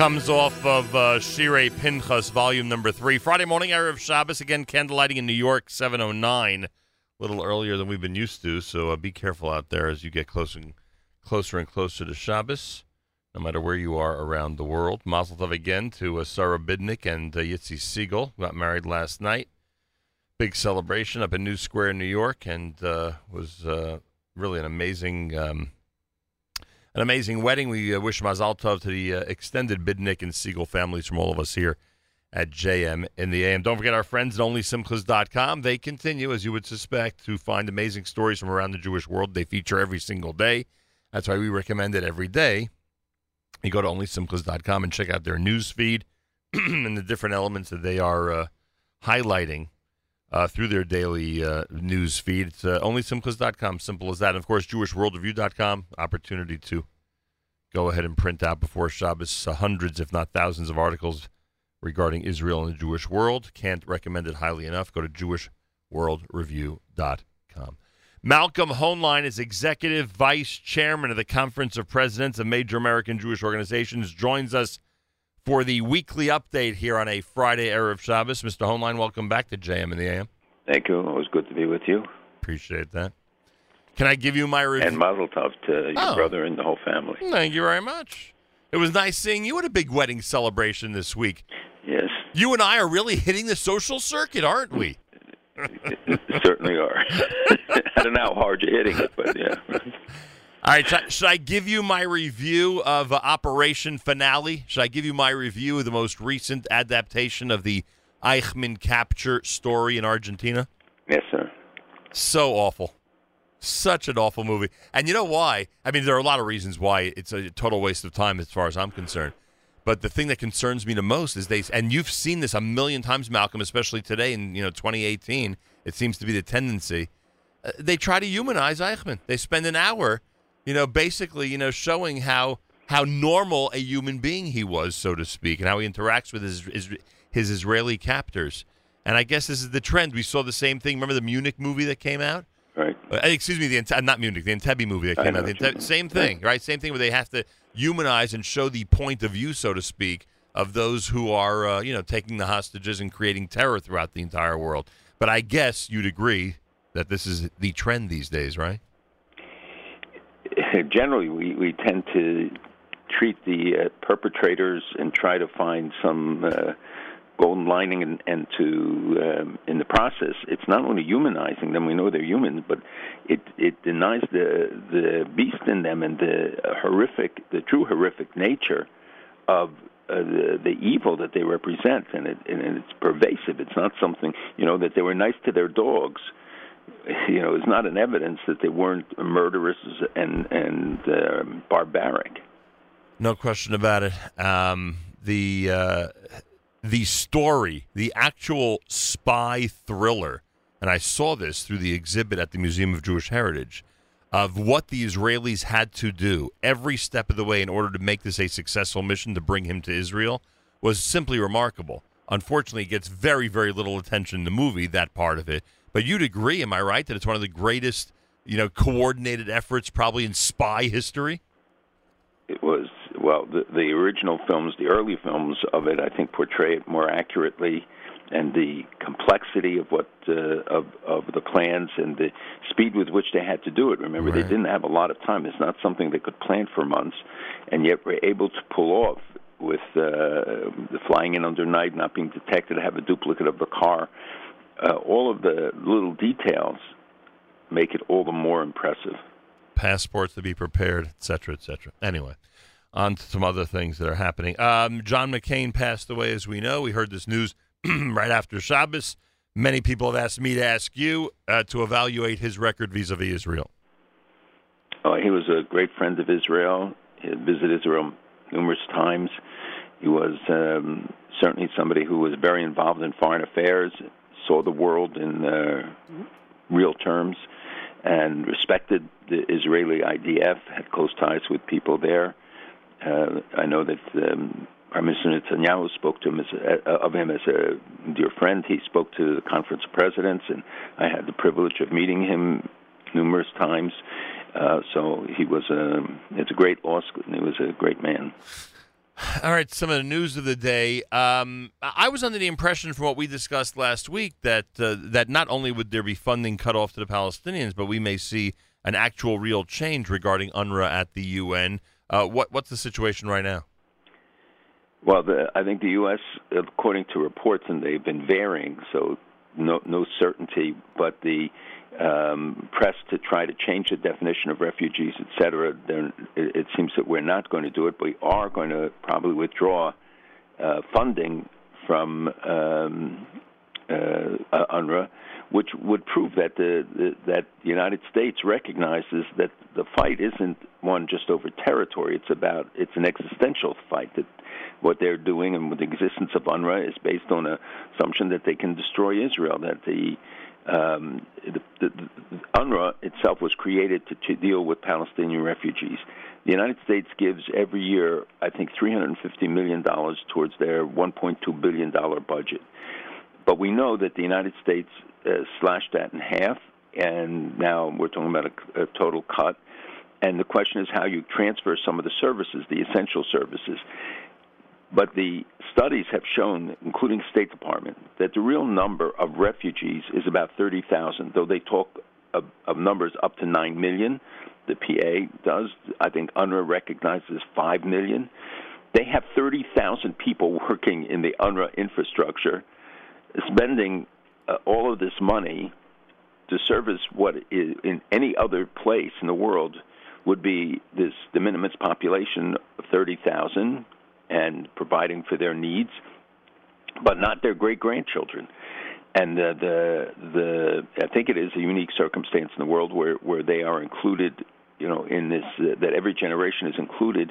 Comes off of uh, Pinchas, volume number three. Friday morning, Erev Shabbos. Again, candlelighting in New York, 709. A little earlier than we've been used to, so uh, be careful out there as you get closer and closer and closer to Shabbos, no matter where you are around the world. Mazel tov again to uh, Sarah Bidnick and uh, Yitzi Siegel, got married last night. Big celebration up in New Square, New York, and uh, was uh, really an amazing, um, an amazing wedding. We uh, wish Mazel tov to the uh, extended Bidnick and Siegel families from all of us here at JM in the AM. Don't forget our friends at OnlySimchas.com. They continue, as you would suspect, to find amazing stories from around the Jewish world. They feature every single day. That's why we recommend it every day. You go to OnlySimchas.com and check out their news feed. and the different elements that they are uh, highlighting uh, through their daily uh, news feed. It's uh, onlysimchas.com, simple as that. And of course, JewishWorldReview.com, opportunity to go ahead and print out before Shabbos uh, hundreds, if not thousands, of articles regarding Israel and the Jewish world. Can't recommend it highly enough. Go to JewishWorldReview.com. Malcolm Hoenlein is executive vice chairman of the Conference of Presidents of Major American Jewish Organizations. Joins us for the weekly update here on a Friday Erev Shabbos. Mr. Hoenlein, welcome back to JM in the AM. Thank you. Always good to be with you. Appreciate that. Can I give you my review? And Mazel Tov to your Oh. brother and the whole family. Thank you very much. It was nice seeing you at a big wedding celebration this week. Yes, You and I are really hitting the social circuit, aren't we? certainly are. I don't know how hard you're hitting it, but yeah. All right, should I, should I give you my review of uh, Operation Finale? Should I give you my review of the most recent adaptation of the Eichmann capture story in Argentina? Yes, sir. So awful. Such an awful movie. And you know why? I mean, there are a lot of reasons why it's a total waste of time as far as I'm concerned. But the thing that concerns me the most is they, and you've seen this a million times, Malcolm, especially today in you know 2018. It seems to be the tendency. Uh, they try to humanize Eichmann. They spend an hour, you know, basically, you know, showing how how normal a human being he was, so to speak, and how he interacts with his his, his Israeli captors. And I guess this is the trend. We saw the same thing. Remember the Munich movie that came out? Right. Uh, excuse me, the Ente- not Munich, the Entebbe movie that came out. The what Ente- same thing, right? Same thing where they have to humanize and show the point of view, so to speak, of those who are, uh, you know, taking the hostages and creating terror throughout the entire world. But I guess you'd agree that this is the trend these days, right? Generally, we, we tend to treat the uh, perpetrators and try to find some uh, golden lining, and, and to um, in the process, it's not only humanizing them. We know they're humans, but it it denies the the beast in them and the horrific, the true horrific nature of uh, the the evil that they represent, and it and it's pervasive. It's not something you know that they were nice to their dogs. You know, it's not an evidence that they weren't murderous and and um barbaric. No question about it. Um, the uh, the story, the actual spy thriller, and I saw this through the exhibit at the Museum of Jewish Heritage of what the Israelis had to do every step of the way in order to make this a successful mission to bring him to Israel was simply remarkable. Unfortunately, it gets very, very little attention in the movie, that part of it. But you'd agree, am I right, that it's one of the greatest, you know, coordinated efforts probably in spy history? it was well the the original films the early films of it i think portray it more accurately and the complexity of what uh, of of the plans and the speed with which they had to do it. Remember they didn't have a lot of time. It's not something they could plan for months and yet were able to pull off with uh, the flying in under night not being detected have a duplicate of the car uh, all of the little details make it all the more impressive passports to be prepared, et cetera, et cetera. Anyway, on to some other things that are happening. Um, John McCain passed away, as we know. We heard this news right after Shabbos. Many people have asked me to ask you uh, to evaluate his record vis-a-vis Israel. Oh, he was a great friend of Israel. He visited Israel numerous times. He was um, certainly somebody who was very involved in foreign affairs, saw the world in uh, real terms, and respected the Israeli IDF, had close ties with people there. Uh, I know that um, Prime Minister Netanyahu spoke to him as uh, of him as a dear friend. He spoke to the Conference of Presidents, and I had the privilege of meeting him numerous times. Uh, so he was a it's a great loss, and he was a great man. All right, some of the news of the day. Um, I was under the impression, from what we discussed last week, that uh, that not only would there be funding cut off to the Palestinians, but we may see an actual, real change regarding UNRWA at the UN. Uh, what what's the situation right now? Well, the, I think the U.S., according to reports, and they've been varying, so no no certainty, but the um, press to try to change the definition of refugees, et cetera, then it, it seems that we're not going to do it. We are going to probably withdraw uh, funding from um, uh, UNRWA, which would prove that the, the that the United States recognizes that the fight isn't one just over territory. It's about it's an existential fight that what they're doing and the existence of UNRWA is based on a assumption that they can destroy Israel. That the um, the, the, the UNRWA itself was created to, to deal with Palestinian refugees. The United States gives every year, I think, 350 million dollars towards their 1.2 billion dollar budget. But we know that the United States uh, slashed that in half, and now we're talking about a, a total cut. And the question is how you transfer some of the services, the essential services. But the studies have shown, including State Department, that the real number of refugees is about 30,000, though they talk of, of numbers up to 9 million. The PA does. I think UNRWA recognizes 5 million. They have 30,000 people working in the UNRWA infrastructure, spending uh, all of this money to service what is in any other place in the world would be this de minimis population of 30,000 and providing for their needs, but not their great grandchildren. And uh, the the I think it is a unique circumstance in the world where where they are included, you know, in this uh, that every generation is included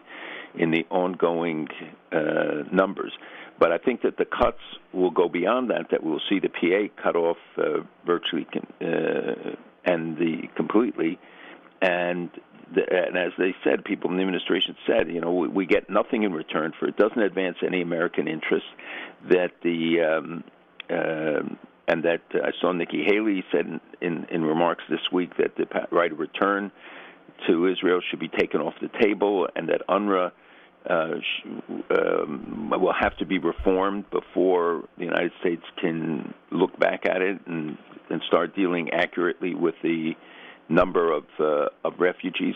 in the ongoing uh, numbers. But I think that the cuts will go beyond that. That we'll see the PA cut off uh, virtually uh, and the completely, and the, and as they said, people in the administration said, you know, we, we get nothing in return for it. Doesn't advance any American interest. That the um, uh, and that uh, I saw Nikki Haley said in, in, in remarks this week that the right of return to Israel should be taken off the table, and that UNRWA uh, sh- um, will have to be reformed before the United States can look back at it and, and start dealing accurately with the number of uh, of refugees.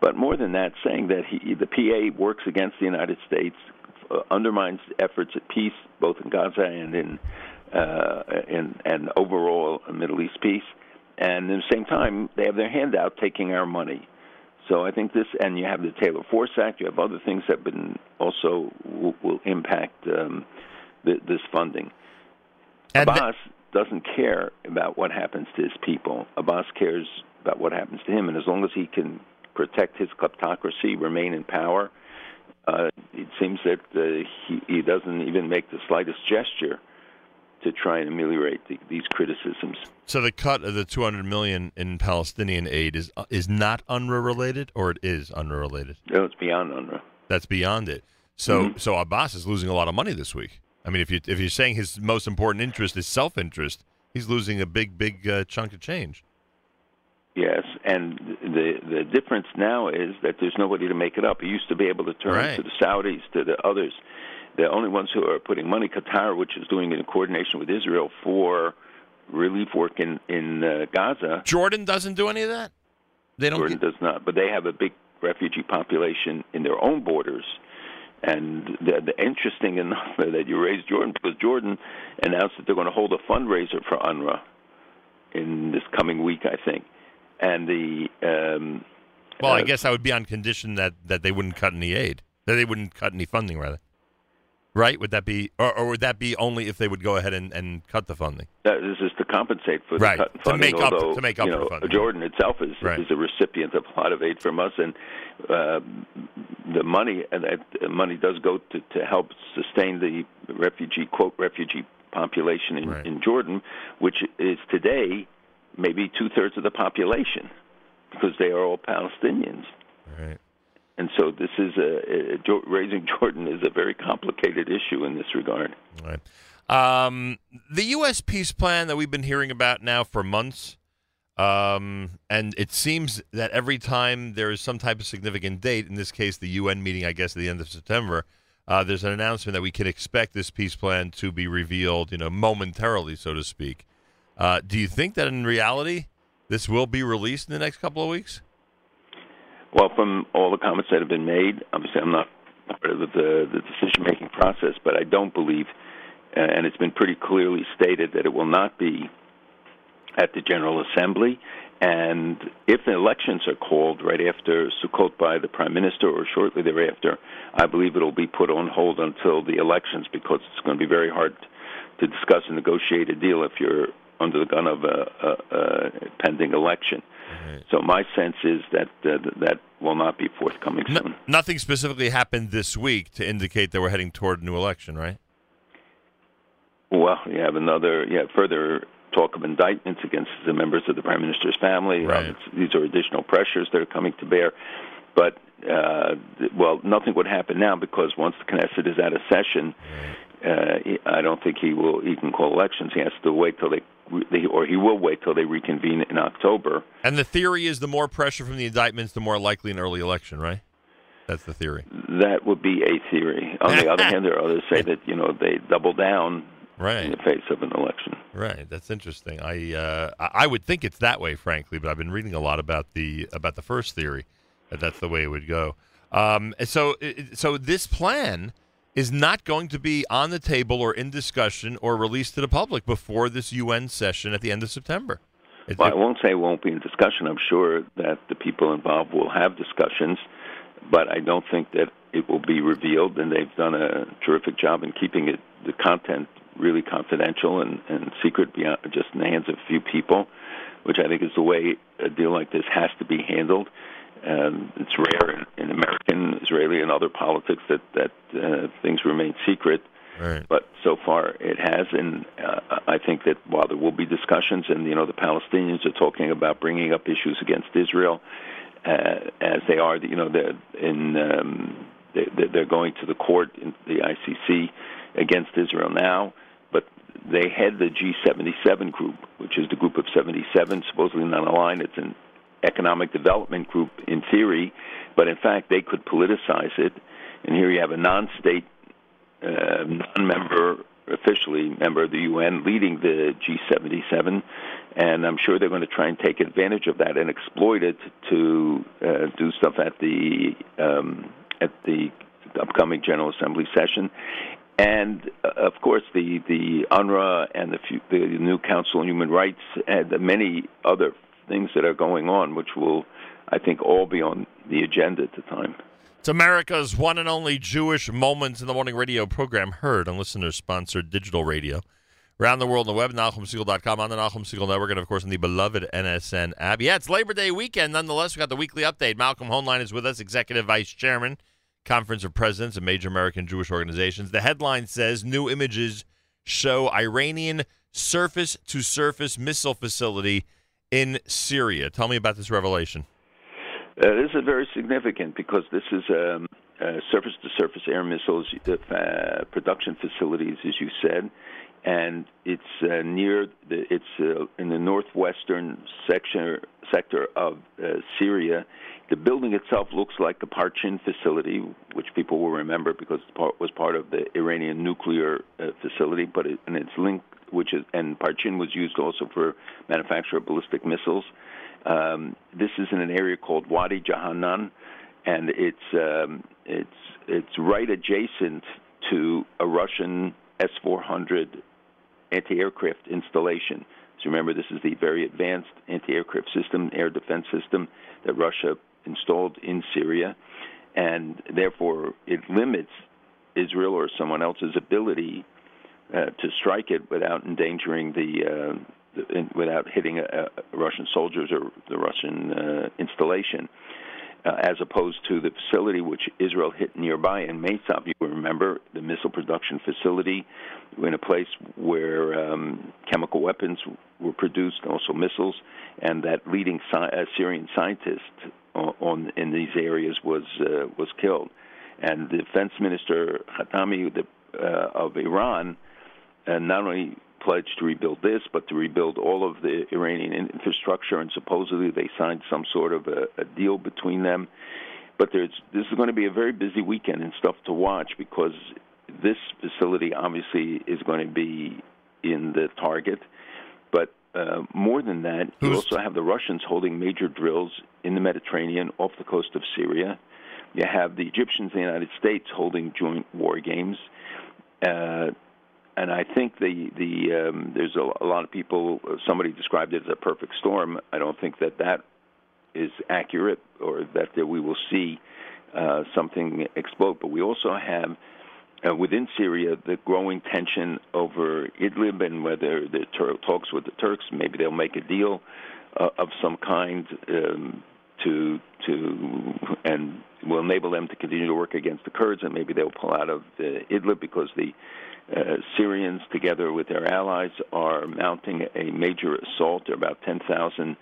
But more than that, saying that he, the PA works against the United States, uh, undermines efforts at peace both in Gaza and in uh, in and overall Middle East peace. And at the same time, they have their hand out taking our money. So I think this, and you have the Taylor Force Act, you have other things that have been also will, will impact um, the, this funding. And Abbas doesn't care about what happens to his people. Abbas cares about what happens to him, and as long as he can protect his kleptocracy, remain in power, uh, it seems that uh, he, he doesn't even make the slightest gesture to try and ameliorate the, these criticisms. So the cut of the 200 million in Palestinian aid is uh, is not UNRWA related, or it is UNRWA related. No, it's beyond UNRWA. That's beyond it. So Mhm. so Abbas is losing a lot of money this week. I mean, if you if you're saying his most important interest is self interest, he's losing a big big uh, chunk of change. Yes, and the the difference now is that there's nobody to make it up. He used to be able to turn Right. to the Saudis, to the others. The only ones who are putting money, Qatar, which is doing it in coordination with Israel for relief work in in uh, Gaza. Jordan doesn't do any of that. They don't. Jordan does not, but they have a big refugee population in their own borders. And the, the interesting enough that you raised Jordan because Jordan announced that they're going to hold a fundraiser for UNRWA in this coming week, I think. And the um, Well, I uh, guess that would be on condition that that they wouldn't cut any aid. That they wouldn't cut any funding, rather. Right? Would that be, or, or would that be only if they would go ahead and, and cut the funding? That this is to compensate for Right, the cut in to funding. make up- to make up you for know, funding. Jordan itself is Right. is a recipient of a lot of aid from us, and uh, the money and that money does go to to help sustain the refugee quote refugee population in, in Jordan, which is today maybe two thirds of the population because they are all Palestinians. Right. And so this is a, a raising Jordan is a very complicated issue in this regard. Right. Um, the U.S. peace plan that we've been hearing about now for months, um, and it seems that every time there is some type of significant date, in this case, the UN meeting, I guess, at the end of September, uh, there's an announcement that we can expect this peace plan to be revealed, you know, momentarily, so to speak. Uh, do you think that in reality this will be released in the next couple of weeks? Well, from all the comments that have been made, obviously I'm not part of the, the decision making process, but I don't believe, uh, and it's been pretty clearly stated that it will not be at the General Assembly. And if the elections are called right after Sukkot by the Prime Minister or shortly thereafter, I believe it will be put on hold until the elections because it's going to be very hard to discuss and negotiate a deal if you're under the gun of a, a, a pending election. So my sense is that uh, that will not be forthcoming soon. Nothing specifically happened this week to indicate that we're heading toward a new election, right? Well, you have another, you have further talk of indictments against the members of the prime minister's family. Right. Um, these are additional pressures that are coming to bear. But uh, well, nothing would happen now because once the Knesset is out of session, uh, I don't think he will. He can call elections. He has to wait till they, or he will wait till they reconvene in October. And the theory is the more pressure from the indictments, the more likely an early election, right? That's the theory. That would be a theory. On the other hand, there are others say that you know they double down Right. in the face of an election. Right, that's interesting. I uh, I I would think it's that way, frankly, but I've been reading a lot about the about the first theory that that's the way it would go. Um, so so this plan is not going to be on the table or in discussion or released to the public before this UN session at the end of September. Well, I won't say it won't be in discussion. I'm sure that the people involved will have discussions, but I don't think that it will be revealed. And they've done a terrific job in keeping it the content really confidential and, and secret beyond just in the hands of a few people, which I think is the way a deal like this has to be handled. Um, it's rare in, in American, Israeli, and other politics that that uh, things remain secret. Right. But so far it has, and uh, I think that while there will be discussions, and you know the Palestinians are talking about bringing up issues against Israel, uh, as they are, you know, they're in um, they, they're going to the court in the ICC against Israel now, but they head the G77 group, which is the group of 77, supposedly non-aligned. It's an economic development group in theory, but in fact they could politicize it. And here you have a non-state uh, non-member, officially member of the UN, leading the G77, and I'm sure they're going to try and take advantage of that and exploit it to uh, do stuff at the um, at the upcoming General Assembly session. And uh, of course, the the UNRWA and the, few, the new Council on Human Rights and many other things that are going on, which will, I think, all be on the agenda at the time. It's America's one and only Jewish Moments in the Morning radio program, heard on listener-sponsored digital radio. Around the world on the web, NachumSegal.com, on the Nachum Segal Network, and of course on the beloved NSN app. Yeah, it's Labor Day weekend. Nonetheless, we got the weekly update. Malcolm Hoenlein is with us, Executive Vice Chairman, Conference of Presidents of Major American Jewish Organizations. The headline says new images show Iranian surface-to-surface missile facility in Syria. Tell me about this revelation. Uh, this is very significant because this is um, uh, surface-to-surface air missiles uh, production facilities, as you said, and it's uh, near the, it's uh, in the northwestern section sector of uh, Syria. The building itself looks like the Parchin facility, which people will remember because it was part of the Iranian nuclear facility, but it, and it's linked, which is and Parchin was used also for manufacture of ballistic missiles. Um, this is in an area called Wadi Jahannam, and it's um, it's it's right adjacent to a Russian S-400 anti-aircraft installation. So remember, this is the very advanced anti-aircraft system, air defense system that Russia installed in Syria, and therefore it limits Israel or someone else's ability uh, to strike it without endangering the, uh, the in, without hitting uh, Russian soldiers or the Russian uh, installation. Uh, as opposed to the facility which Israel hit nearby in Masyaf. You remember the missile production facility in a place where um, chemical weapons were produced, also missiles, and that leading uh, Syrian scientist on, on in these areas was uh, was killed. And the defense minister Hatami the, uh, of Iran uh, not only pledged to rebuild this, but to rebuild all of the Iranian infrastructure, and supposedly they signed some sort of a, a deal between them. But there's this is going to be a very busy weekend and stuff to watch because this facility obviously is going to be in the target. But uh, more than that, you also have the Russians holding major drills in the Mediterranean off the coast of Syria. You have the Egyptians and the United States holding joint war games. Uh, and I think the the um, there's a, a lot of people. Somebody described it as a perfect storm. I don't think that that is accurate, or that, that we will see uh, something explode. But we also have uh, within Syria the growing tension over Idlib and whether the Tur- talks with the Turks. Maybe they'll make a deal uh, of some kind um, to to and will enable them to continue to work against the Kurds, and maybe they'll pull out of Idlib because the uh, Syrians, together with their allies, are mounting a major assault. There are about 10,000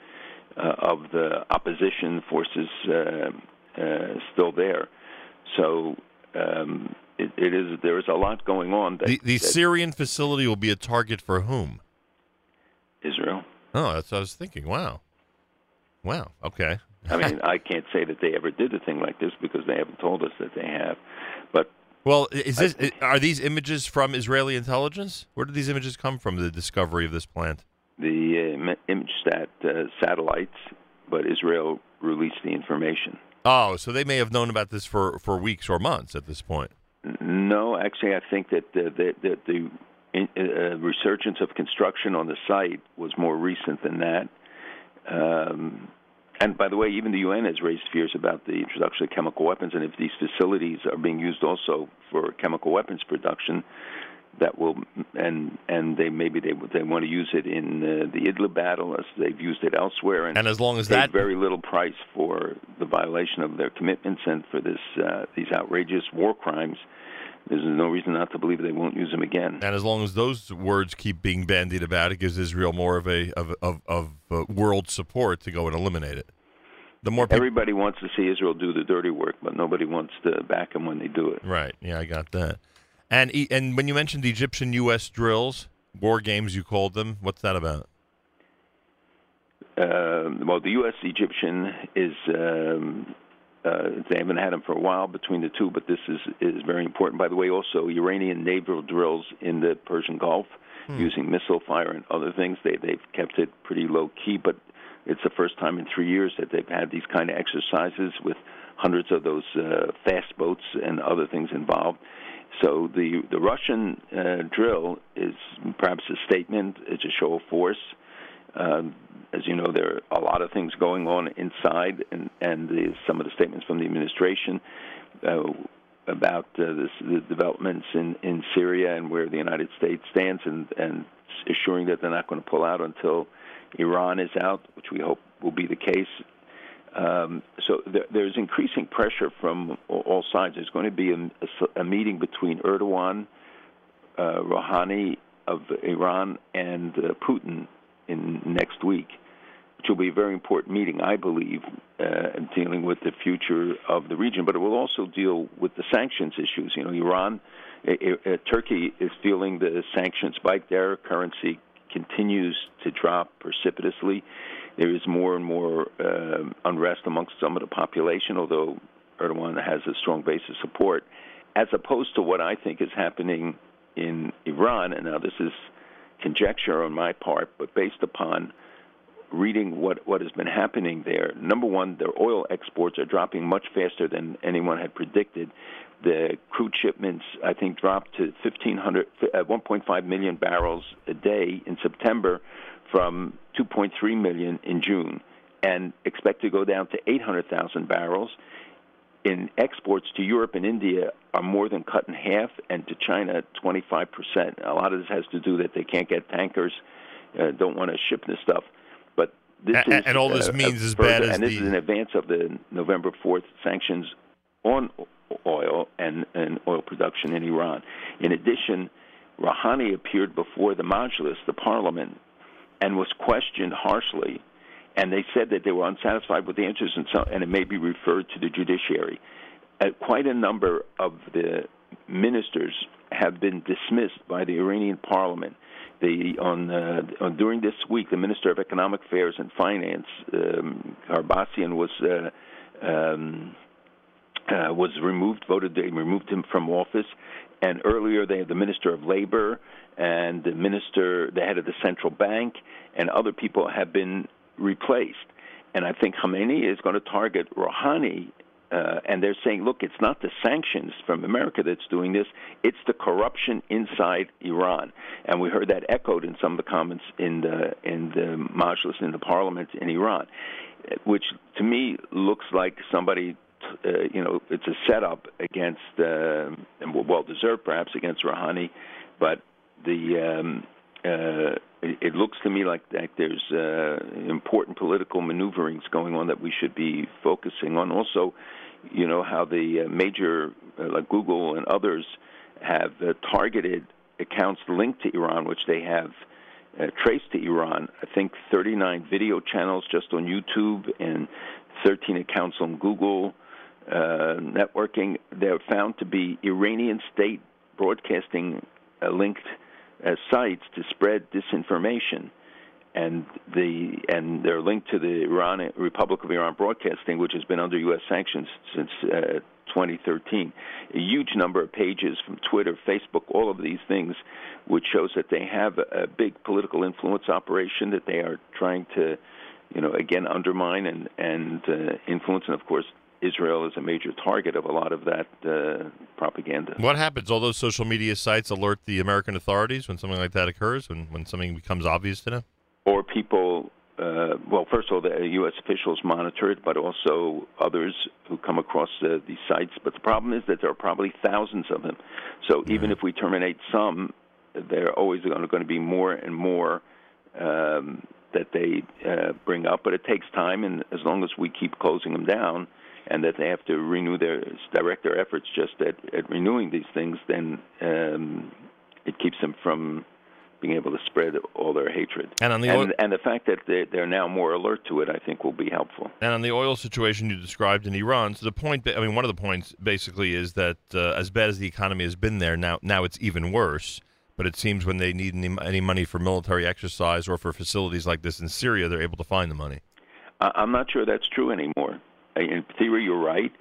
uh, of the opposition forces uh, uh, still there. So um, it, it is there is a lot going on. That, The, the that Syrian facility will be a target for whom? Israel. Oh, that's what I was thinking. Wow. Wow. Okay. I mean, I can't say that they ever did a thing like this because they haven't told us that they have. But Well, is this are these images from Israeli intelligence? Where did these images come from? The discovery of this plant. the uh, ImageSat uh, satellites, but Israel released the information. Oh, so they may have known about this for, for weeks or months at this point. No, actually, I think that the, the, the, the in, uh, resurgence of construction on the site was more recent than that. Um, and by the way, even the UN has raised fears about the introduction of chemical weapons, and if these facilities are being used also for chemical weapons production, that will and and they maybe they they want to use it in uh, the Idlib battle as they've used it elsewhere, and, And as long as that- very little price for the violation of their commitments and for this uh, these outrageous war crimes. There's no reason not to believe they won't use them again. And as long as those words keep being bandied about, it gives Israel more of a of of, of uh, world support to go and eliminate it. The more people, Everybody wants to see Israel do the dirty work, but nobody wants to back them when they do it. right? Yeah, I got that. And and when you mentioned the Egyptian U.S. drills, war games, you called them. What's that about? Um, well, the U.S. Egyptian is um, uh, they haven't had them for a while between the two, but this is is very important. By the way, also Iranian naval drills in the Persian Gulf using missile fire and other things. They they've kept it pretty low key, but it's the first time in three years that they've had these kind of exercises with hundreds of those uh, fast boats and other things involved. So the the Russian uh, drill is perhaps a statement. It's a show of force. Um, as you know, there are a lot of things going on inside, and and the, some of the statements from the administration uh, about uh, this, the developments in in Syria and where the United States stands, and and assuring that they're not going to pull out until Iran is out, which we hope will be the case. Um, so there, there's increasing pressure from all- sides. There's going to be a meeting between Erdogan, uh, Rouhani of Iran, and uh, Putin in next week, which will be a very important meeting, I believe, uh, dealing with the future of the region. But it will also deal with the sanctions issues. You know, Iran, uh, uh, Turkey is feeling the sanctions spike. Their currency continues to drop precipitously. There is more and more um, unrest amongst some of the population, although Erdogan has a strong base of support, as opposed to what I think is happening in Iran. And now this is conjecture on my part, but based upon reading what, what has been happening there. Number one, their oil exports are dropping much faster than anyone had predicted. The crude shipments, I think, dropped to 1,500, uh, 1.5 million barrels a day in September from 2.3 million in June, and expect to go down to 800,000 barrels. In exports to Europe and India are more than cut in half, and to China 25 percent. A lot of this has to do that they can't get tankers, uh, don't want to ship this stuff. But this A- a- is and all this uh, means as further- bad as and this the- is in advance of the November 4th sanctions on oil and, and oil production in Iran. In addition, Rouhani appeared before the Majlis, the parliament, and was questioned harshly. And they said that they were unsatisfied with the answers, and, so, and it may be referred to the judiciary. Uh, quite a number of the ministers have been dismissed by the Iranian parliament. The, on, uh, on during this week, the Minister of Economic Affairs and Finance, um, was uh, um, uh, was removed. Voted they removed him from office, and earlier they had the Minister of Labor and the Minister, the head of the central bank, and other people have been replaced. And I think Khamenei is going to target Rouhani uh, and they're saying, look, it's not the sanctions from America that's doing this; it's the corruption inside Iran. And we heard that echoed in some of the comments in the in the Majlis in the parliament in Iran, which to me looks like somebody. Uh, you know, it's a setup against, uh, and well deserved perhaps against Rouhani, but the um, uh, it, it looks to me like that there's uh, important political maneuverings going on that we should be focusing on. Also, you know how the uh, major uh, like Google and others have uh, targeted accounts linked to Iran, which they have traced to Iran. I think 39 video channels just on YouTube and 13 accounts on Google uh, networking. They're found to be Iranian state broadcasting uh, linked uh, sites to spread disinformation. And the and they're linked to the Iran Republic of Iran Broadcasting, which has been under U.S. sanctions since uh, 2013. A huge number of pages from Twitter, Facebook, all of these things, which shows that they have a, a big political influence operation that they are trying to, you know, again undermine and and uh, influence. And of course, Israel is a major target of a lot of that uh, propaganda. What happens? All those social media sites alert the American authorities when something like that occurs, when when something becomes obvious to them. or people uh, well first of all the US officials monitor it but also others who come across uh, these sites but the problem is that there are probably thousands of them so even if we terminate some there are always going to, going to be more and more um, that they uh, bring up but it takes time and as long as we keep closing them down and that they have to renew their direct their efforts just at, at renewing these things then um, it keeps them from being able to spread all their hatred. And on the and, oil- and the fact that they, they're now more alert to it, I think, will be helpful. And on the oil situation you described in Iran, so the point, I mean, one of the points basically is that uh, as bad as the economy has been there, now now it's even worse. But it seems when they need any, any money for military exercise or for facilities like this in Syria, they're able to find the money. I'm not sure that's true anymore. In theory, you're right,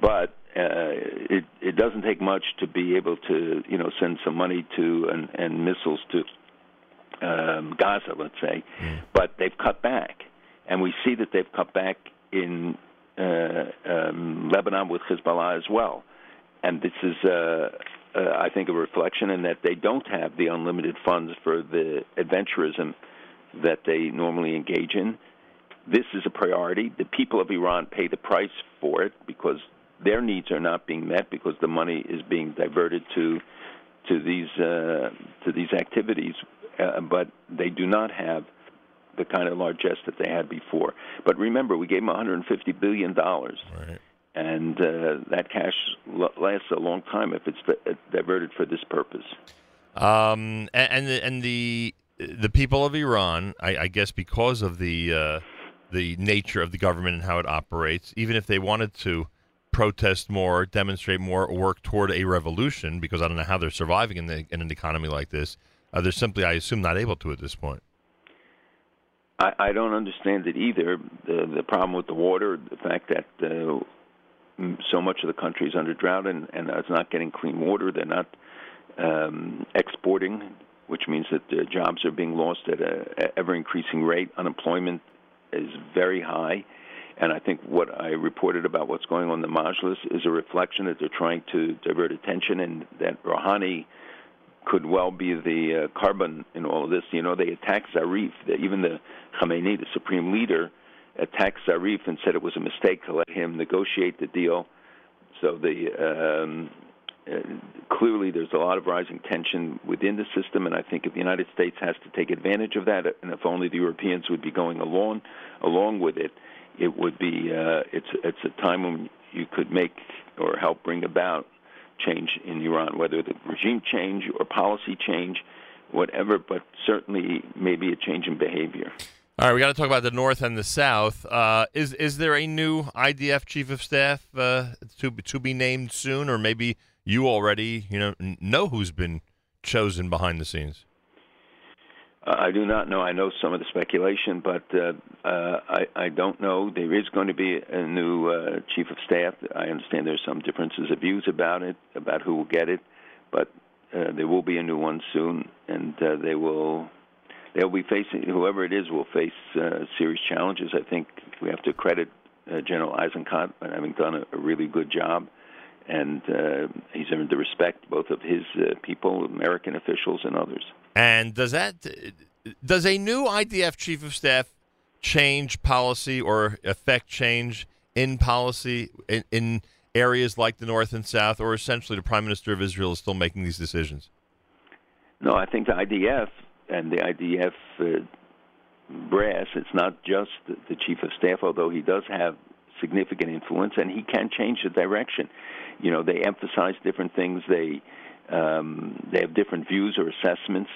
but uh, it it doesn't take much to be able to you know send some money to and, and missiles to um, Gaza, let's say, but they've cut back, and we see that they've cut back in uh, um, Lebanon with Hezbollah as well, and this is. Uh, uh, I think a reflection in that they don't have the unlimited funds for the adventurism that they normally engage in. This is a priority. The people of Iran pay the price for it because their needs are not being met because the money is being diverted to to these uh, to these activities, uh, but they do not have the kind of largesse that they had before. But remember, we gave them 150 billion dollars, right. and uh, that cash l- lasts a long time if it's di- diverted for this purpose. Um, and, and the and the the people of Iran, I, I guess, because of the uh, the nature of the government and how it operates, even if they wanted to protest more, demonstrate more, or work toward a revolution, because I don't know how they're surviving in the in an economy like this, uh, they're simply, I assume, not able to at this point. I, I don't understand it either. The the problem with the water, the fact that uh, so much of the country is under drought and and it's not getting clean water. They're not um, exporting, which means that jobs are being lost at an ever increasing rate. Unemployment is very high. And I think what I reported about what's going on in the Majlis is a reflection that they're trying to divert attention, and that Rouhani could well be the uh, korban in all of this. You know, they attacked Zarif. The, even the Khamenei, the supreme leader, attacked Zarif and said it was a mistake to let him negotiate the deal. So the um, clearly there's a lot of rising tension within the system, and I think if the United States has to take advantage of that, and if only the Europeans would be going along along with it, it would be uh, it's it's a time when you could make or help bring about change in Iran, whether the regime change or policy change, whatever, but certainly maybe a change in behavior. All right, we got to talk about the North and the South. Uh, is is there a new IDF chief of staff uh, to to be named soon, or maybe you already you know know who's been chosen behind the scenes? Uh, I do not know. I know some of the speculation, but uh, uh, I, I don't know. There is going to be a new uh, chief of staff. I understand there's some differences of views about it, about who will get it, but uh, there will be a new one soon, and uh, they will. They'll be facing whoever it is will face uh, serious challenges. I think we have to credit uh, General Eisenkot having done a, a really good job, and uh, he's earned the respect both of his uh, people, American officials, and others. And does that does a new IDF chief of staff change policy or affect change in policy in, in areas like the North and South, or essentially the Prime Minister of Israel is still making these decisions? No, I think the IDF and the IDF uh, brass. It's not just the, the chief of staff, although he does have significant influence, and he can change the direction. You know, they emphasize different things. They um, they have different views or assessments,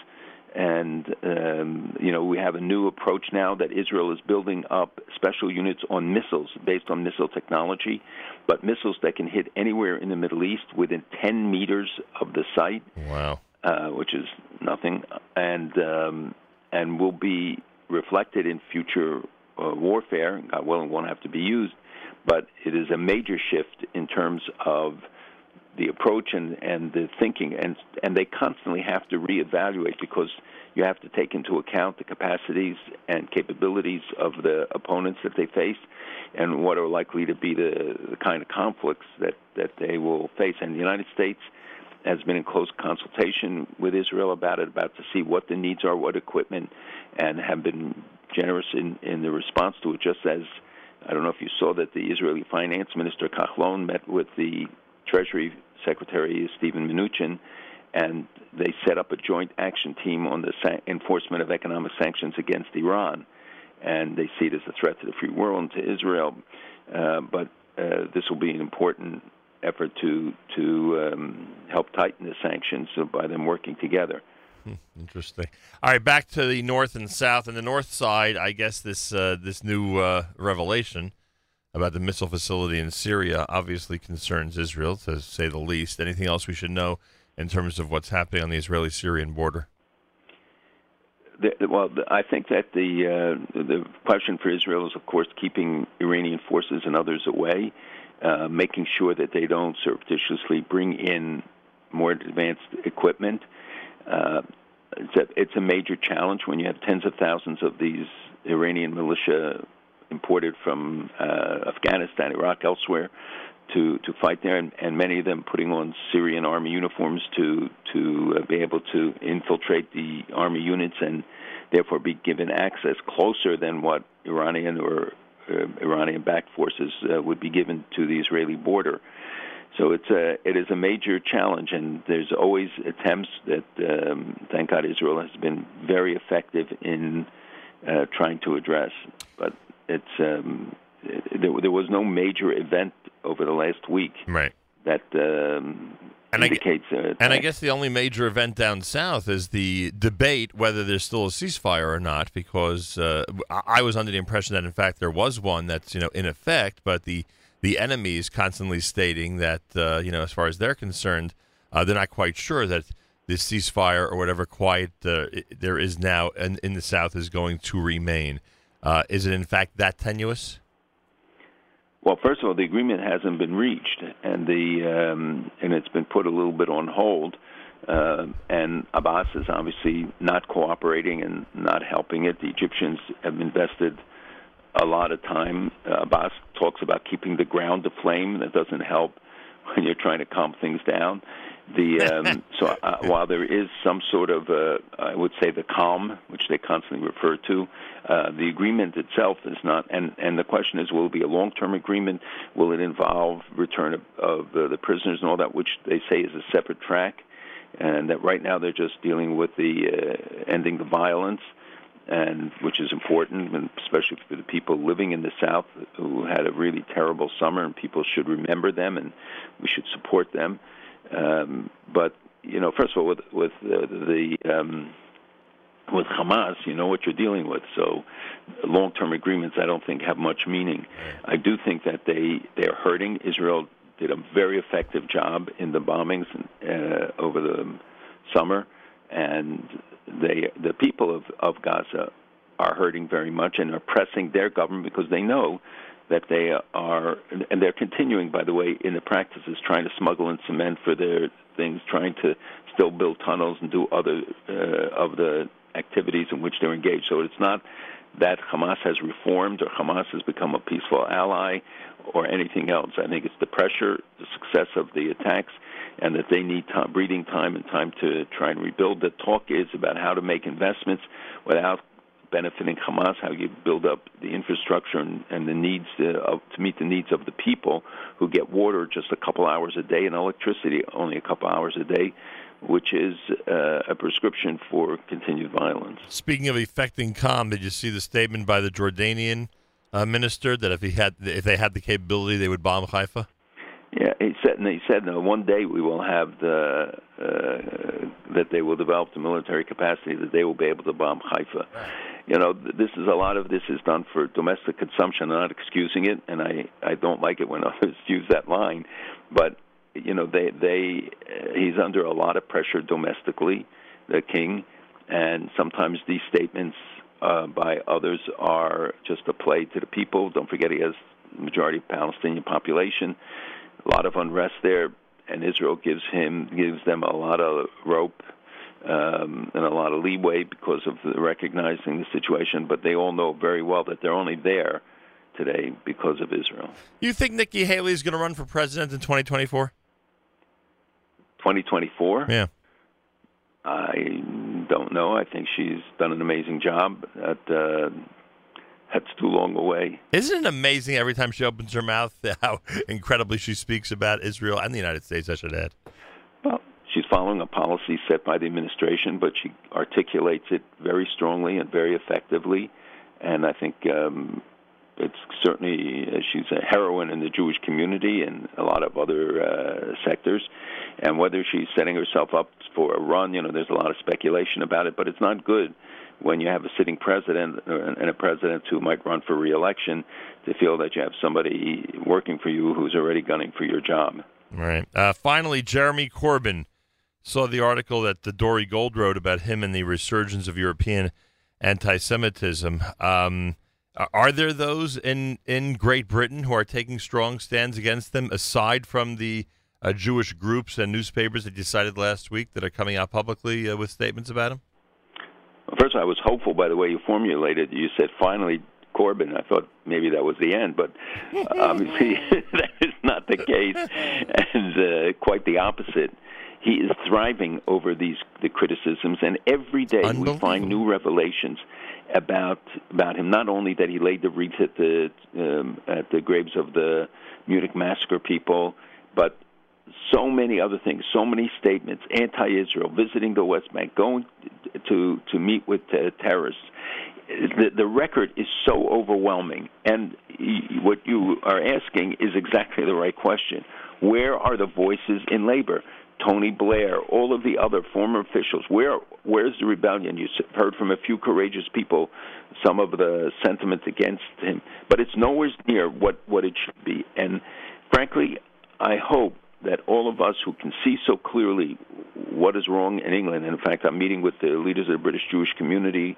and um, you know we have a new approach now that Israel is building up special units on missiles based on missile technology, but missiles that can hit anywhere in the Middle East within 10 meters of the site Wow. uh, which is nothing, and um, and will be reflected in future uh, warfare. God willing, won't have to be used, but it is a major shift in terms of the approach and, and the thinking, and and they constantly have to reevaluate because you have to take into account the capacities and capabilities of the opponents that they face, and what are likely to be the, the kind of conflicts that that they will face. And the United States has been in close consultation with Israel about it, about to see what the needs are, what equipment, and have been generous in, in the response to it. Just as I don't know if you saw that the Israeli Finance Minister Kahlon met with the Treasury Secretary Stephen Mnuchin, and they set up a joint action team on the sa- enforcement of economic sanctions against Iran, and they see it as a threat to the free world and to Israel. Uh, but uh, this will be an important effort to to um, help tighten the sanctions by them working together. Interesting. All right, back to the north and south. And the north side, I guess this uh, this new uh, revelation about the missile facility in Syria obviously concerns Israel, to say the least. Anything else we should know in terms of what's happening on the Israeli-Syrian border? The, well, I think that the uh, the question for Israel is, of course, keeping Iranian forces and others away, uh, making sure that they don't surreptitiously bring in more advanced equipment. Uh, it's a it's a major challenge when you have tens of thousands of these Iranian militia imported from uh, Afghanistan, Iraq, elsewhere to to fight there, and, and many of them putting on Syrian army uniforms to to uh, be able to infiltrate the army units and therefore be given access closer than what Iranian or uh, Iranian-backed forces uh, would be given to the Israeli border. So it's a it is a major challenge, and there's always attempts that um, thank God Israel has been very effective in uh, trying to address. But it's um, it, there, there was no major event over the last week Right. that um, And I indicates. uh, And I guess the only major event down south is the debate whether there's still a ceasefire or not, because uh, I I was under the impression that in fact there was one that's you know in effect, but the the enemy is constantly stating that uh, you know as far as they're concerned, uh, they're not quite sure that this ceasefire or whatever quiet uh, there is now in, in the south is going to remain. Uh, is it in fact that tenuous? Well, first of all, the agreement hasn't been reached, and the um, and it's been put a little bit on hold. Uh, and Abbas is obviously not cooperating and not helping it. The Egyptians have invested a lot of time. Uh, Abbas talks about keeping the ground aflame. That doesn't help when you're trying to calm things down. The um, so uh, while there is some sort of uh, I would say the calm, which they constantly refer to, uh, the agreement itself is not. And and the question is, will it be a long-term agreement? Will it involve return of, of uh, the prisoners and all that, which they say is a separate track? And that right now they're just dealing with the uh, ending the violence and which is important, and especially for the people living in the South who had a really terrible summer, and people should remember them, and we should support them. Um, but you know, first of all, with with uh, the um, with Hamas, you know what you're dealing with. So, long-term agreements, I don't think have much meaning. I do think that they they're hurting. Israel did a very effective job in the bombings uh, over the summer, and they the people of of Gaza are hurting very much and are pressing their government because they know that they are and they're continuing by the way in the practices trying to smuggle in cement for their things trying to still build tunnels and do other uh, of the activities in which they're engaged. So it's not that Hamas has reformed or Hamas has become a peaceful ally or anything else. I think it's the pressure the success of the attacks and that they need time, breathing time and time to try and rebuild. The talk is about how to make investments without benefiting Hamas, how you build up the infrastructure and, and the needs to, to meet the needs of the people who get water just a couple hours a day and electricity only a couple hours a day, which is uh, a prescription for continued violence. Speaking of effecting calm, did you see the statement by the Jordanian uh, minister that if he had, if they had the capability, they would bomb Haifa? Yeah, he said, and he said, no, one day we will have the uh, that they will develop the military capacity that they will be able to bomb Haifa. You know, this is a lot of this is done for domestic consumption. I'm not excusing it, and I I don't like it when others use that line, but you know, they they uh, he's under a lot of pressure domestically, the king, and sometimes these statements uh, by others are just a play to the people. Don't forget he has majority of Palestinian population a lot of unrest there, and Israel gives him gives them a lot of rope um, and a lot of leeway because of the recognizing the situation. But they all know very well that they're only there today because of Israel. You think Nikki Haley is going to run for president in 2024? 2024. Yeah. I don't know. I think she's done an amazing job. At, uh, that's too long away. Isn't it amazing every time she opens her mouth how incredibly she speaks about Israel and the United States? I should add. Well, she's following a policy set by the administration, but she articulates it very strongly and very effectively. And I think um, it's certainly uh, she's a heroine in the Jewish community and a lot of other uh, sectors. And whether she's setting herself up for a run, you know, there's a lot of speculation about it, but it's not good when you have a sitting president and a president who might run for reelection to feel that you have somebody working for you who's already gunning for your job. Right. Uh, finally, Jeremy Corbyn saw the article that the Dore Gold wrote about him and the resurgence of European anti-Semitism. Um, are there those in in Great Britain who are taking strong stands against them, aside from the uh, Jewish groups and newspapers that you cited last week that are coming out publicly uh, with statements about him? Well, first, I was hopeful by the way you formulated. You said finally Corbyn. I thought maybe that was the end, but obviously that is not the case, and uh, quite the opposite. He is thriving over these the criticisms, and every day we find new revelations about about him. Not only that he laid the wreath at the um, at the graves of the Munich massacre people, but so many other things, so many statements, anti-Israel, visiting the West Bank, going to to meet with uh, terrorists. The, the record is so overwhelming, and what you are asking is exactly the right question. Where are the voices in labor? Tony Blair, all of the other former officials. Where where's the rebellion? You have heard from a few courageous people some of the sentiments against him, but it's nowhere near what what it should be. And frankly, I hope that all of us who can see so clearly what is wrong in England, and in fact, I'm meeting with the leaders of the British Jewish community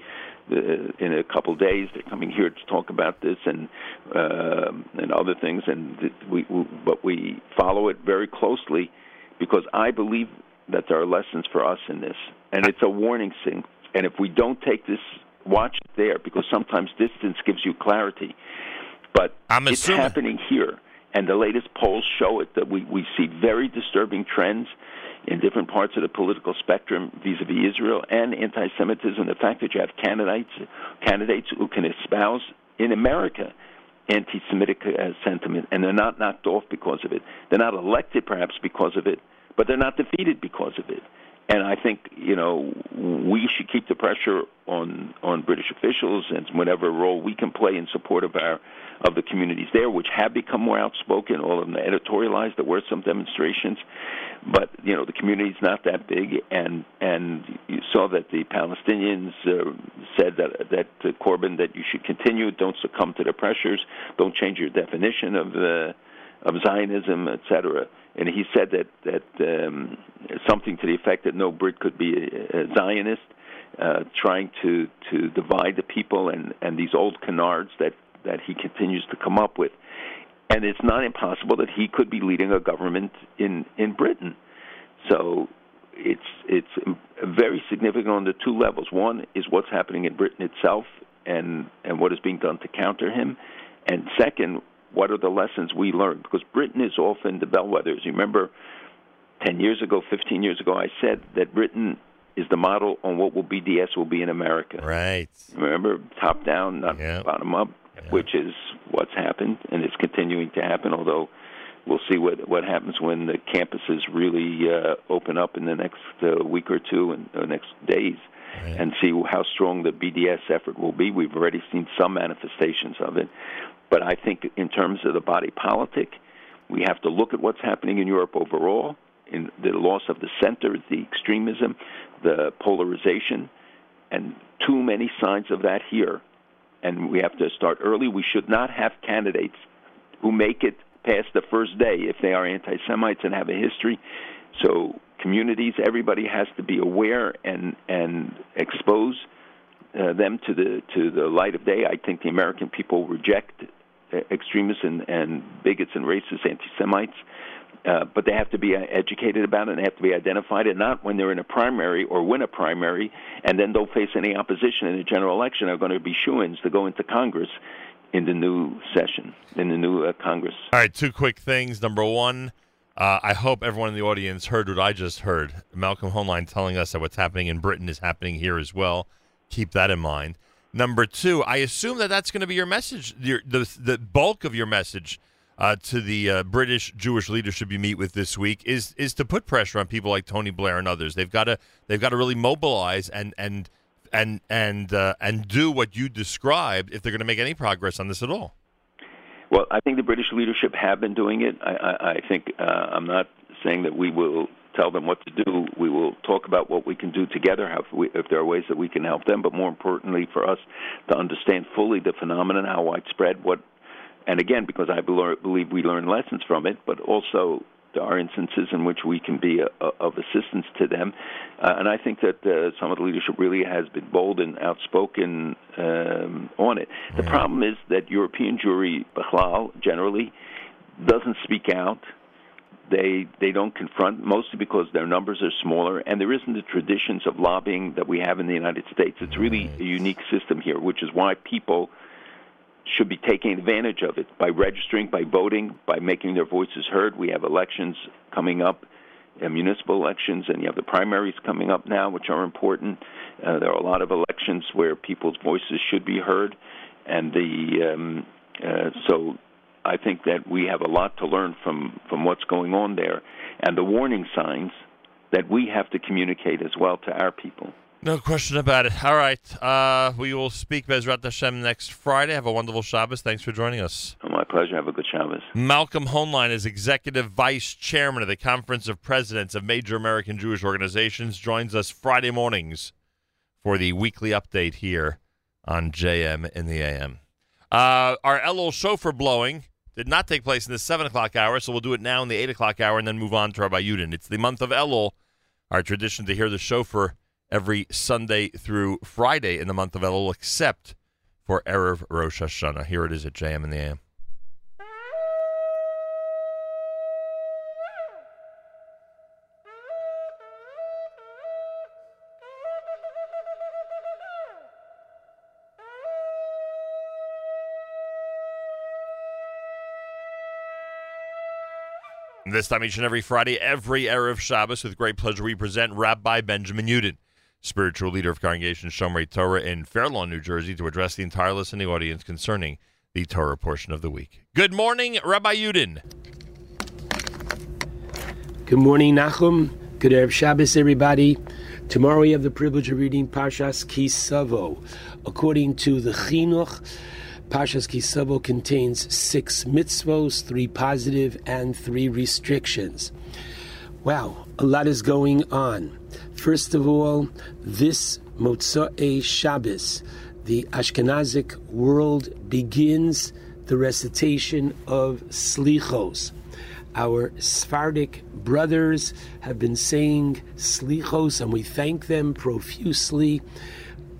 uh, in a couple of days. They're coming here to talk about this and uh, and other things, and we, we but we follow it very closely because I believe that there are lessons for us in this, and it's a warning thing. And if we don't take this, watch it there because sometimes distance gives you clarity. But I'm it's happening here, and the latest polls show it that we we see very disturbing trends in different parts of the political spectrum vis-a-vis Israel and anti-Semitism. The fact that you have candidates candidates who can espouse in America anti-Semitic uh, sentiment, and they're not knocked off because of it. They're not elected perhaps because of it, but they're not defeated because of it. And I think you know we should keep the pressure on on British officials and whatever role we can play in support of our of the communities there, which have become more outspoken. All of them editorialized. There were some demonstrations, but you know the community's not that big, and and you saw that the Palestinians uh, said that that uh, Corbyn that you should continue, don't succumb to the pressures, don't change your definition of the of Zionism, etc. And he said that that um, something to the effect that no Brit could be a, a Zionist, uh, trying to to divide the people and and these old canards that that he continues to come up with. And it's not impossible that he could be leading a government in in Britain. So it's it's very significant on the two levels. One is what's happening in Britain itself and and what is being done to counter him, and second, what are the lessons we learned? Because Britain is often the bellwethers. You remember, ten years ago, fifteen years ago, I said that Britain is the model on what will BDS will be in America. Right. Remember, top down, not bottom up, which is what's happened, and it's continuing to happen. Although we'll see what what happens when the campuses really uh, open up in the next uh, week or two and uh, next days, and see how strong the BDS effort will be. We've already seen some manifestations of it, but I think in terms of the body politic, we have to look at what's happening in Europe overall, in the loss of the center, the extremism, the polarization, and too many signs of that here. And we have to start early. We should not have candidates who make it past the first day if they are anti Semites and have a history. So communities, everybody has to be aware and and expose uh, them to the to the light of day. I think the American people reject extremists and, and bigots and racist anti-Semites, uh, but they have to be uh, educated about it and they have to be identified, and not when they're in a primary or win a primary and then don't face any opposition in the general election are going to be shoo-ins to go into Congress in the new session, in the new uh, Congress. All right, two quick things. Number one, uh, I hope everyone in the audience heard what I just heard. Malcolm Hoenlein telling us that what's happening in Britain is happening here as well. Keep that in mind. Number two, I assume that that's going to be your message, your, the the bulk of your message uh, to the uh, British Jewish leadership you meet with this week is is to put pressure on people like Tony Blair and others. They've got to they've got to really mobilize and and and and uh, and do what you described if they're going to make any progress on this at all. Well, I think the British leadership have been doing it. I, I, I think uh, I'm not saying that we will tell them what to do. We will talk about what we can do together, how if, we, if there are ways that we can help them. But more importantly, for us to understand fully the phenomenon, how widespread, what, and again, because I believe we learn lessons from it, but also there are instances in which we can be a, a, of assistance to them. Uh, and I think that uh, some of the leadership really has been bold and outspoken um, on it. The problem is that European Jewry, Bechlal, generally, doesn't speak out. They they don't confront mostly because their numbers are smaller and there isn't the traditions of lobbying that we have in the United States. It's really a unique system here, which is why people should be taking advantage of it by registering, by voting, by making their voices heard. We have elections coming up, uh, municipal elections, and you have the primaries coming up now, which are important. Uh, there are a lot of elections where people's voices should be heard, and the um, uh, so I think that we have a lot to learn from from what's going on there, and the warning signs that we have to communicate as well to our people. No question about it. All right. Uh, we will speak Bezrat Hashem next Friday. Have a wonderful Shabbos. Thanks for joining us. My pleasure. Have a good Shabbos. Malcolm Hoenlein is Executive Vice Chairman of the Conference of Presidents of Major American Jewish Organizations. Joins us Friday mornings for the weekly update here on JM in the AM. Uh, our Elul Shofar blowing did not take place in the 7 o'clock hour, so we'll do it now in the 8 o'clock hour and then move on to Rabbi Yudin. It's the month of Elul, our tradition to hear the shofar every Sunday through Friday in the month of Elul, except for Erev Rosh Hashanah. Here it is at JM in the AM. This time each and every Friday, every Erev Shabbos, with great pleasure, we present Rabbi Benjamin Yudin, spiritual leader of Congregation Shomrei Torah in Fair Lawn, New Jersey, to address the entire listening audience concerning the Torah portion of the week. Good morning, Rabbi Yudin. Good morning, Nachum. Good Erev Shabbos, everybody. Tomorrow we have the privilege of reading Parshas Ki Savo. According to the Chinuch, Parshas Ki Savo contains six mitzvos, three positive and three restrictions. Wow, a lot is going on. First of all, this Motzei Shabbos, the Ashkenazic world begins the recitation of Slichos. Our Sephardic brothers have been saying Slichos, and we thank them profusely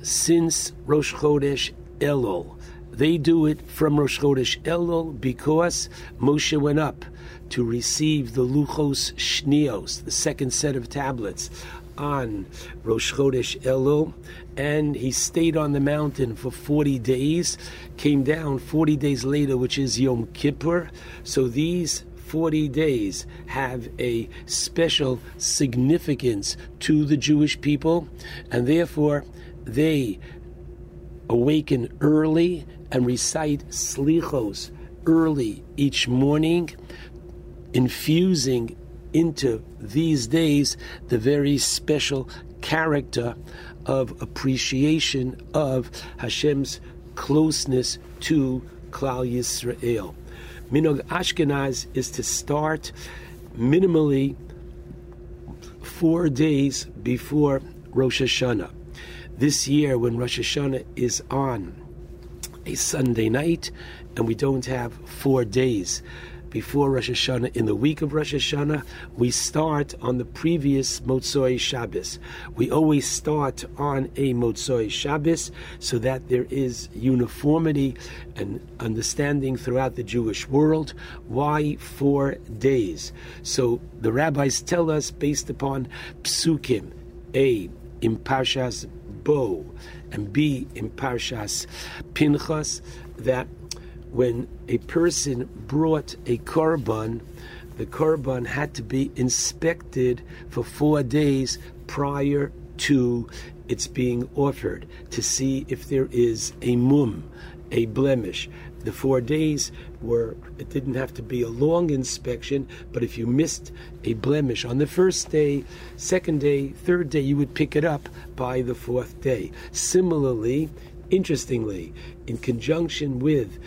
since Rosh Chodesh Elul. They do it from Rosh Chodesh Elul because Moshe went up to receive the Luchos Shnios, the second set of tablets, on Rosh Chodesh Elul, and he stayed on the mountain for 40 days, came down 40 days later, which is Yom Kippur. So these 40 days have a special significance to the Jewish people, and therefore they awaken early and recite slichos early each morning infusing into these days the very special character of appreciation of Hashem's closeness to Klal Yisrael. Minog Ashkenaz is to start minimally four days before Rosh Hashanah. This year, when Rosh Hashanah is on a Sunday night, and we don't have four days before Rosh Hashanah, in the week of Rosh Hashanah, we start on the previous Motzoi Shabbos. We always start on a Motzoi Shabbos so that there is uniformity and understanding throughout the Jewish world. Why four days? So the rabbis tell us, based upon Psukim, A, in Parshas Bo, and B, in Parshas Pinchas, that when a person brought a korban, the korban had to be inspected for four days prior to its being offered to see if there is a mum, a blemish. The four days were, it didn't have to be a long inspection, but if you missed a blemish on the first day, second day, third day, you would pick it up by the fourth day. Similarly, interestingly, in conjunction with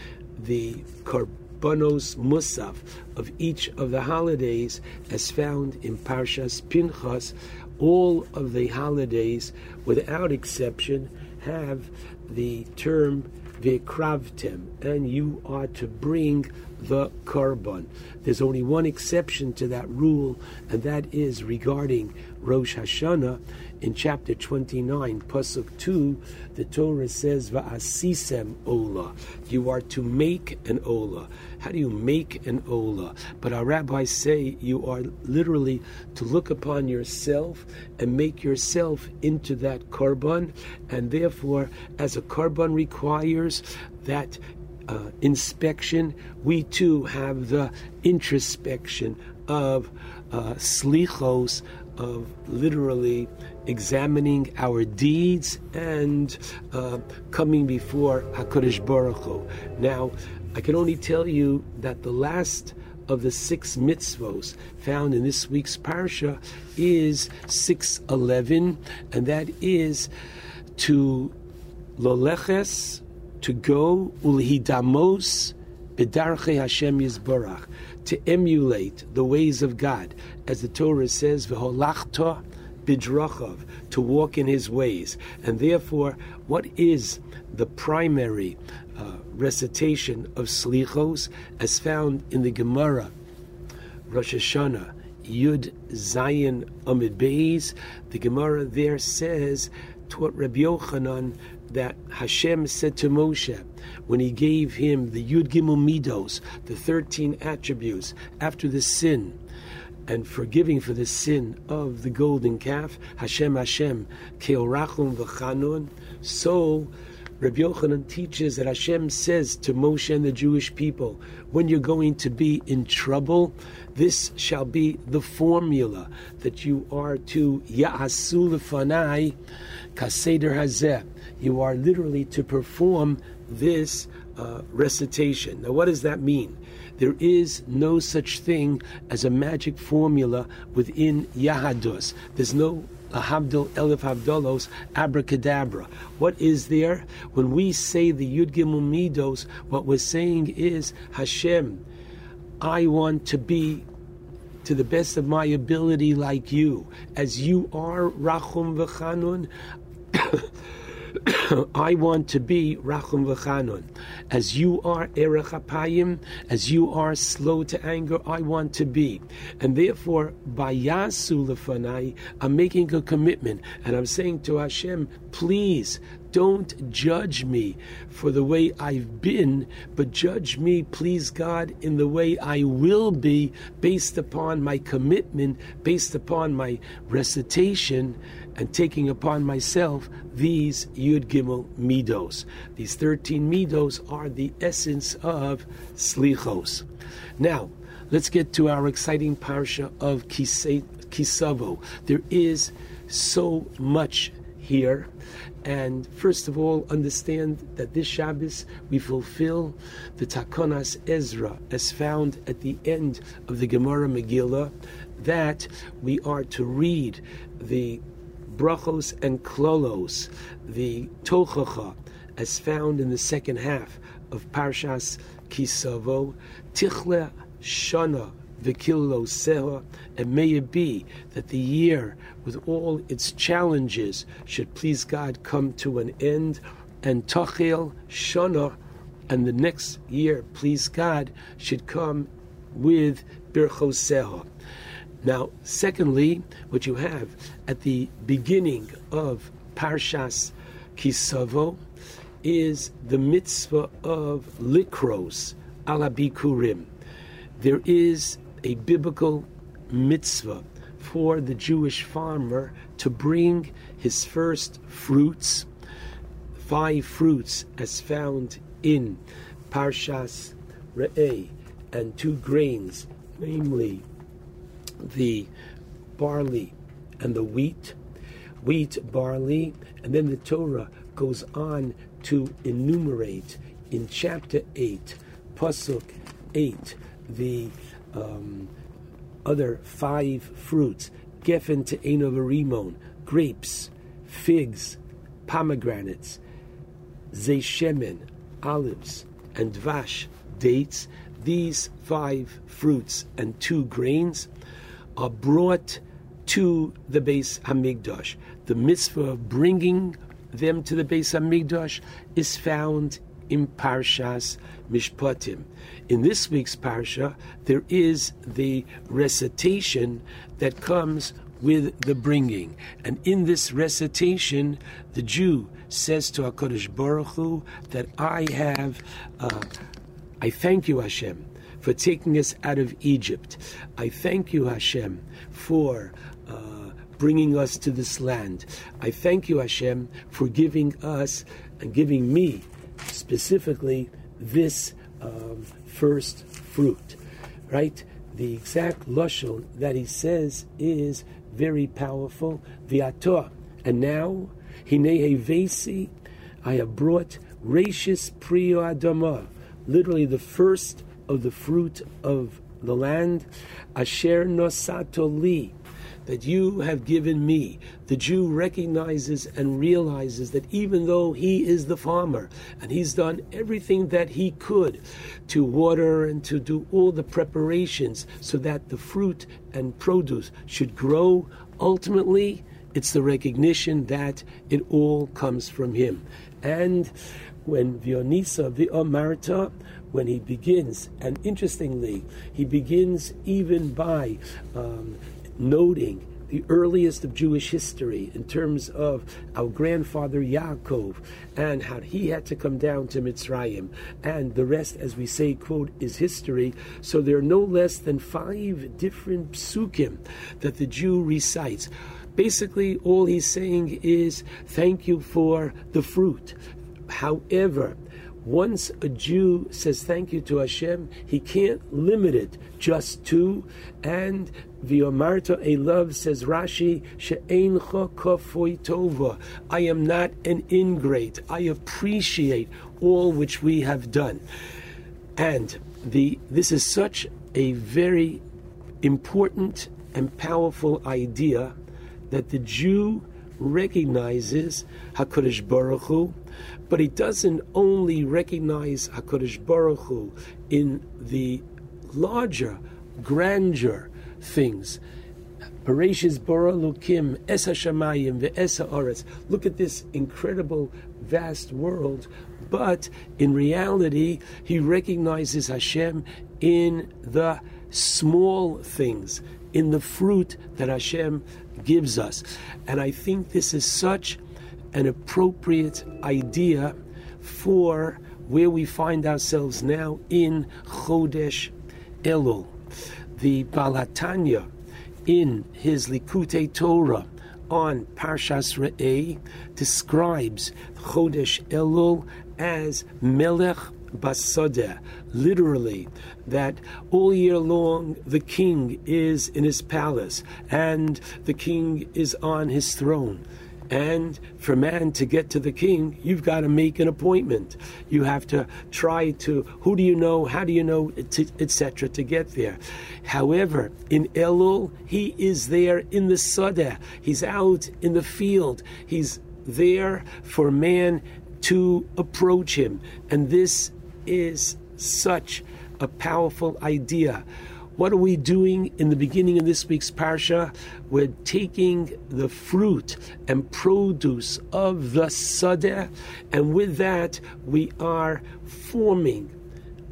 the Karbanos Musaf of each of the holidays, as found in Parshas Pinchas, all of the holidays, without exception, have the term Vikravtem, and you are to bring the Karban. There's only one exception to that rule, and that is regarding Rosh Hashanah. In chapter 29, Pasuk 2, the Torah says, Va'asisem Ola. You are to make an Ola. How do you make an Ola? But our rabbis say you are literally to look upon yourself and make yourself into that Karban, and therefore, as a Karban requires that uh, inspection, we too have the introspection of uh, slichos, of literally examining our deeds and uh, coming before Hakadosh Baruch Hu. Now, I can only tell you that the last of the six mitzvos found in this week's parsha is six eleven, and that is to loleches to go ulhidamos bedarche Hashem Yisborach to emulate the ways of God, as the Torah says, v'holachta bidrachav, to walk in His ways, and therefore, what is the primary recitation of slichos, as found in the Gemara, Rosh Hashanah. Yud Zayin Amid Beis, the Gemara there says, taught Rabbi Yochanan that Hashem said to Moshe when he gave him the Yud Gimel Midos, the 13 attributes after the sin and forgiving for the sin of the golden calf, Hashem Hashem, Keorachum v'chanun, so Rabbi Yochanan teaches that Hashem says to Moshe and the Jewish people, when you're going to be in trouble, this shall be the formula that you are to Ya'asu lefanai kaseder hazeh. You are literally to perform this uh, recitation. Now, what does that mean? There is no such thing as a magic formula within Yahadus. There's no Habdul Elif abracadabra. What is there? When we say the Yud Gimel Midos, what we're saying is Hashem, I want to be to the best of my ability like you. As you are Rachum V'chanun, I want to be Rachum V'chanun. As you are Erech Apayim, as you are slow to anger, I want to be. And therefore, by Yasu Lefanai, I'm making a commitment. And I'm saying to Hashem, please don't judge me for the way I've been, but judge me, please God, in the way I will be based upon my commitment, based upon my recitation, and taking upon myself these Yud Gimel Midos. These 13 Midos are the essence of Slichos. Now, let's get to our exciting parsha of Kisei- Ki Savo. There is so much here. And first of all, understand that this Shabbos we fulfill the Takonas Ezra as found at the end of the Gemara Megillah, that we are to read the brachos and klolos, the tochacha, as found in the second half of Parshas Ki Savo, tichle shana v'kilo seha, and may it be that the year, with all its challenges, should please God come to an end, and tachil shana, and the next year, please God, should come with birchos seha. Now, secondly, what you have at the beginning of Parshas Ki Savo is the mitzvah of likros alabikurim. There is a biblical mitzvah for the Jewish farmer to bring his first fruits, five fruits as found in Parshas Re'eh, and two grains, namely the barley and the wheat, wheat, barley, and then the Torah goes on to enumerate in chapter 8, Pasuk 8, the um, other five fruits, Geffen to Enovarimon, grapes, figs, pomegranates, zeishemen, olives, and Vash, dates. These five fruits and two grains are brought to the Beis Hamikdash. The mitzvah of bringing them to the Beis Hamikdash is found in Parshas Mishpatim. In this week's Parsha, there is the recitation that comes with the bringing. And in this recitation, the Jew says to HaKadosh Baruch Hu that I have, uh, I thank you, Hashem, for taking us out of Egypt. I thank you, Hashem, for uh, bringing us to this land. I thank you, Hashem, for giving us and giving me specifically this um, first fruit. Right? The exact lashon that he says is very powerful. Viator. And now, Hinei Vesi, I have brought Rashis Priyo Adama, literally the first of the fruit of the land, Asher Nosato Li, that you have given me. The Jew recognizes and realizes that even though he is the farmer and he's done everything that he could to water and to do all the preparations so that the fruit and produce should grow, ultimately it's the recognition that it all comes from him. And when Vionisa Viomarta, when he begins, and interestingly, he begins even by um, noting the earliest of Jewish history in terms of our grandfather Yaakov and how he had to come down to Mitzrayim. And the rest, as we say, quote, is history. So there are no less than five different psukim that the Jew recites. Basically, all he's saying is, thank you for the fruit. However, once a Jew says thank you to Hashem, he can't limit it just to, and V'yomarta a love says Rashi she'eincha kafoi tova. I am not an ingrate. I appreciate all which we have done, and the this is such a very important and powerful idea that the Jew recognizes Hakadosh Baruch Hu, but he doesn't only recognize Hakadosh Baruch Hu in the larger grandeur things. Parashis bara es hashamayim ve'es haaretz. Look at this incredible, vast world. But in reality, he recognizes Hashem in the small things, in the fruit that Hashem gives us. And I think this is such an appropriate idea for where we find ourselves now in Chodesh Elul. The Baal HaTanya in his Likutei Torah on Parshas Re'eh describes Chodesh Elul as Melech Basodeh, literally, that all year long the king is in his palace and the king is on his throne. And for man to get to the king, you've got to make an appointment. You have to try to, who do you know, how do you know, etc., to get there. However, in Elul, he is there in the Sadeh. He's out in the field. He's there for man to approach him. And this is such a powerful idea. What are we doing in the beginning of this week's parsha? We're taking the fruit and produce of the sadeh, and with that, we are forming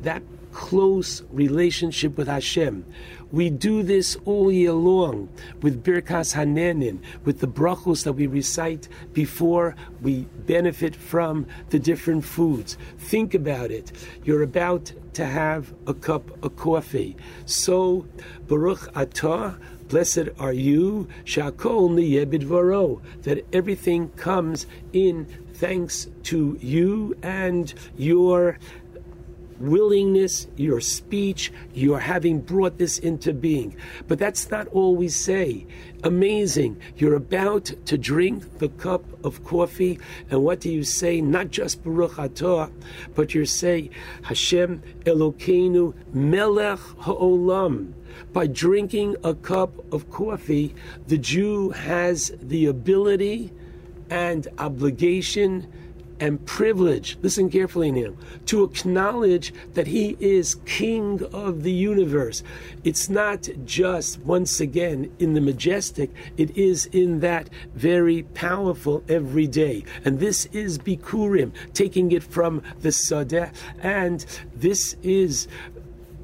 that close relationship with Hashem. We do this all year long with Birkas Hanenin, with the brachos that we recite before we benefit from the different foods. Think about it. You're about to have a cup of coffee. So, Baruch Atah, blessed are you, Shakol Niyebid Varo, that everything comes in thanks to you and your willingness, your speech, your having brought this into being. But that's not all we say. Amazing. You're about to drink the cup of coffee, and what do you say? Not just Baruch Atah, but you say, Hashem Elokeinu Melech Ha'olam. By drinking a cup of coffee, the Jew has the ability and obligation and privilege, listen carefully now, to acknowledge that he is king of the universe. It's not just, once again, in the majestic, it is in that very powerful every day. And this is Bikurim, taking it from the Sadeh, and this is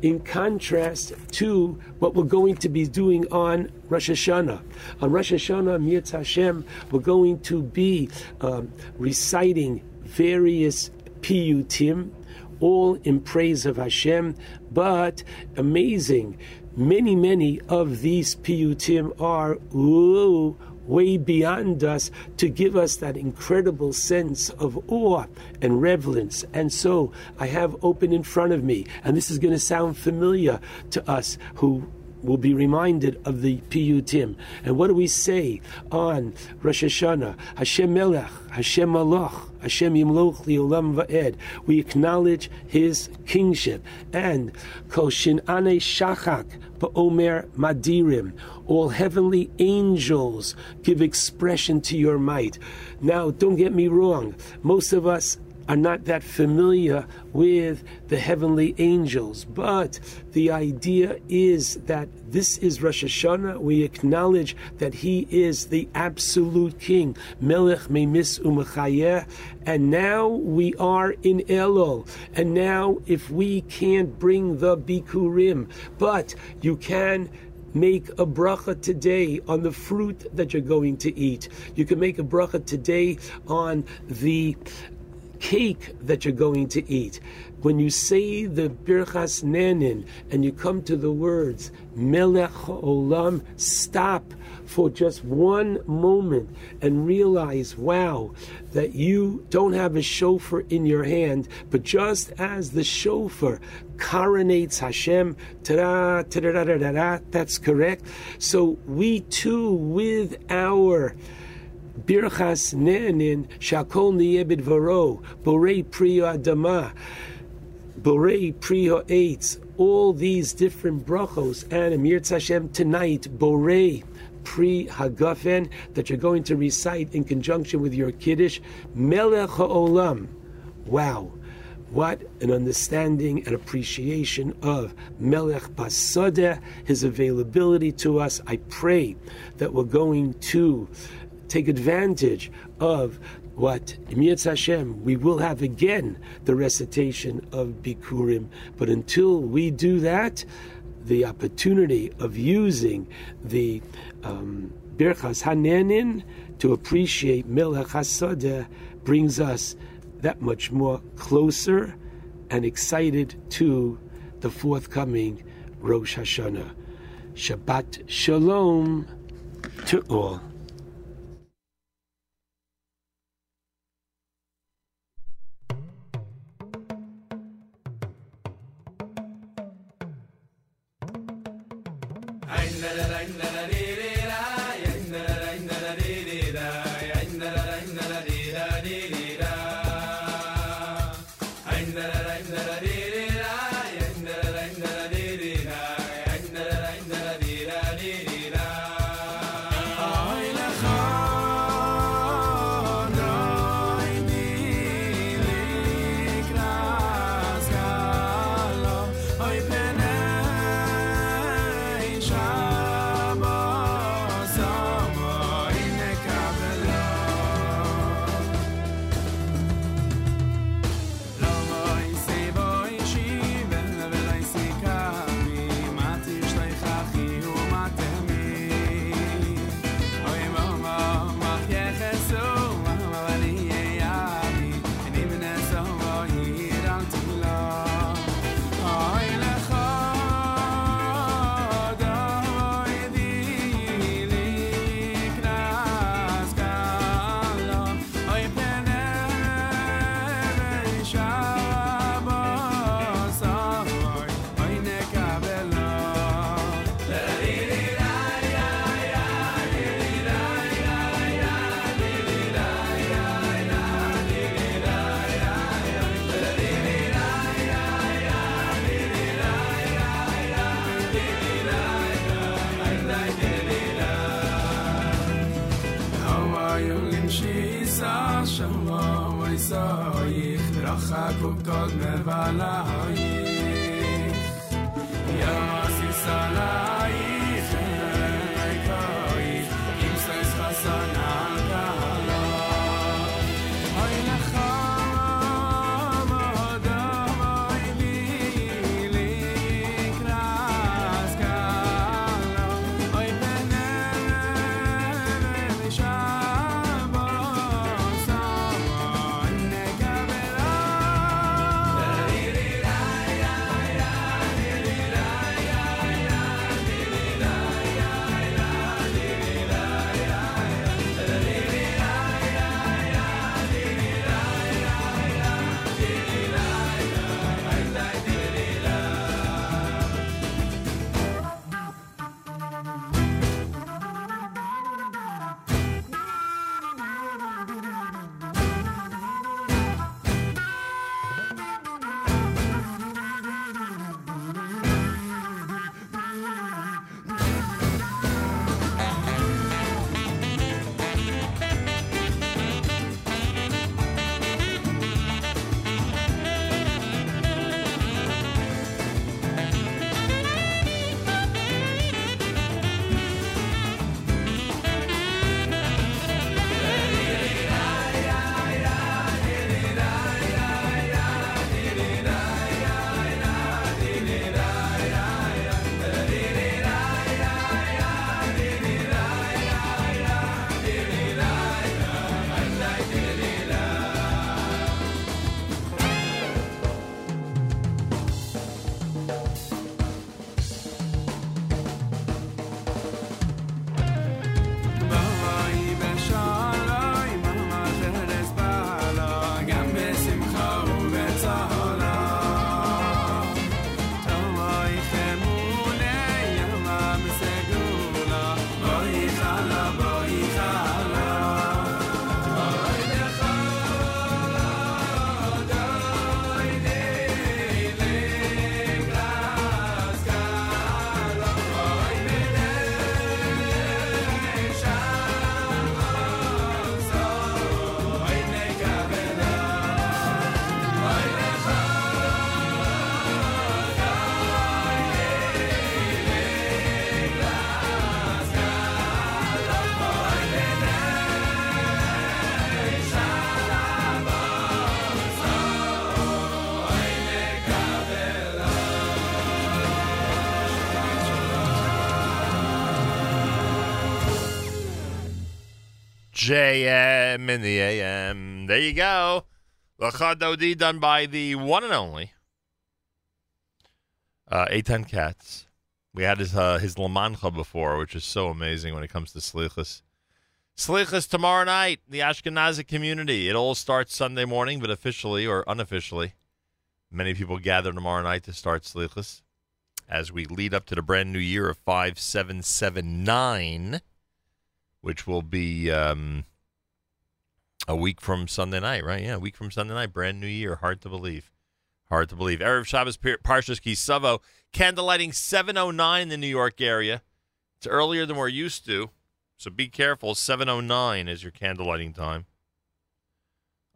in contrast to what we're going to be doing on Rosh Hashanah. On Rosh Hashanah, Mirz Hashem, we're going to be um, reciting various piyutim, all in praise of Hashem, but amazing. Many, many of these piyutim are ooh, way beyond us to give us that incredible sense of awe and reverence. And so I have open in front of me, and this is going to sound familiar to us who will be reminded of the piyutim. And what do we say on Rosh Hashanah? Hashem Melech, Hashem Malach, Hashem Yimloch Liolam Va'ed. We acknowledge His kingship. And Kol Shin'ane Shachak Ba'omer Madirim. All heavenly angels give expression to your might. Now, don't get me wrong. Most of us are not that familiar with the heavenly angels, but the idea is that this is Rosh Hashanah. We acknowledge that He is the absolute King, Melech Memis Umachayeh, and now we are in Elul. And now, if we can't bring the Bikurim, but you can make a bracha today on the fruit that you're going to eat. You can make a bracha today on the cake that you're going to eat. When you say the Birchas Nenin and you come to the words Melech Olam, stop for just one moment and realize, wow, that you don't have a shofar in your hand, but just as the shofar coronates Hashem, ta-da, ta-da, da, da, da, that's correct. So we too, with our Birchas Ne'anin, Shakol Niyebid Varo, Borei Priyo Adama, Borei Priyo Eitz, all these different brachos, and Amir Hashem tonight, Borei Pri Hagafen, that you're going to recite in conjunction with your Kiddush, Melech HaOlam. Wow. What an understanding and appreciation of Melech Basadeh, his availability to us. I pray that we're going to take advantage of what Mirz Hashem, we will have again the recitation of Bikurim. But until we do that, the opportunity of using the um, Hanenin to appreciate Melech Hasadeh brings us that much more closer and excited to the forthcoming Rosh Hashanah. Shabbat Shalom to all. JM in the AM. There you go. Lecha Dodi done by the one and only uh, Eitan Katz. We had his uh, his Lamancha before, which is so amazing when it comes to Slichas. Slichas tomorrow night, the Ashkenazi community. It all starts Sunday morning, but officially or unofficially, many people gather tomorrow night to start Slichas as we lead up to the brand new year of 5779 which will be um, a week from Sunday night, right? Yeah, a week from Sunday night, brand new year. Hard to believe. Hard to believe. Erev Shabbos Par- Parshas Ki Savo, candlelighting 709 in the New York area. It's earlier than we're used to, so be careful. 709 is your candlelighting time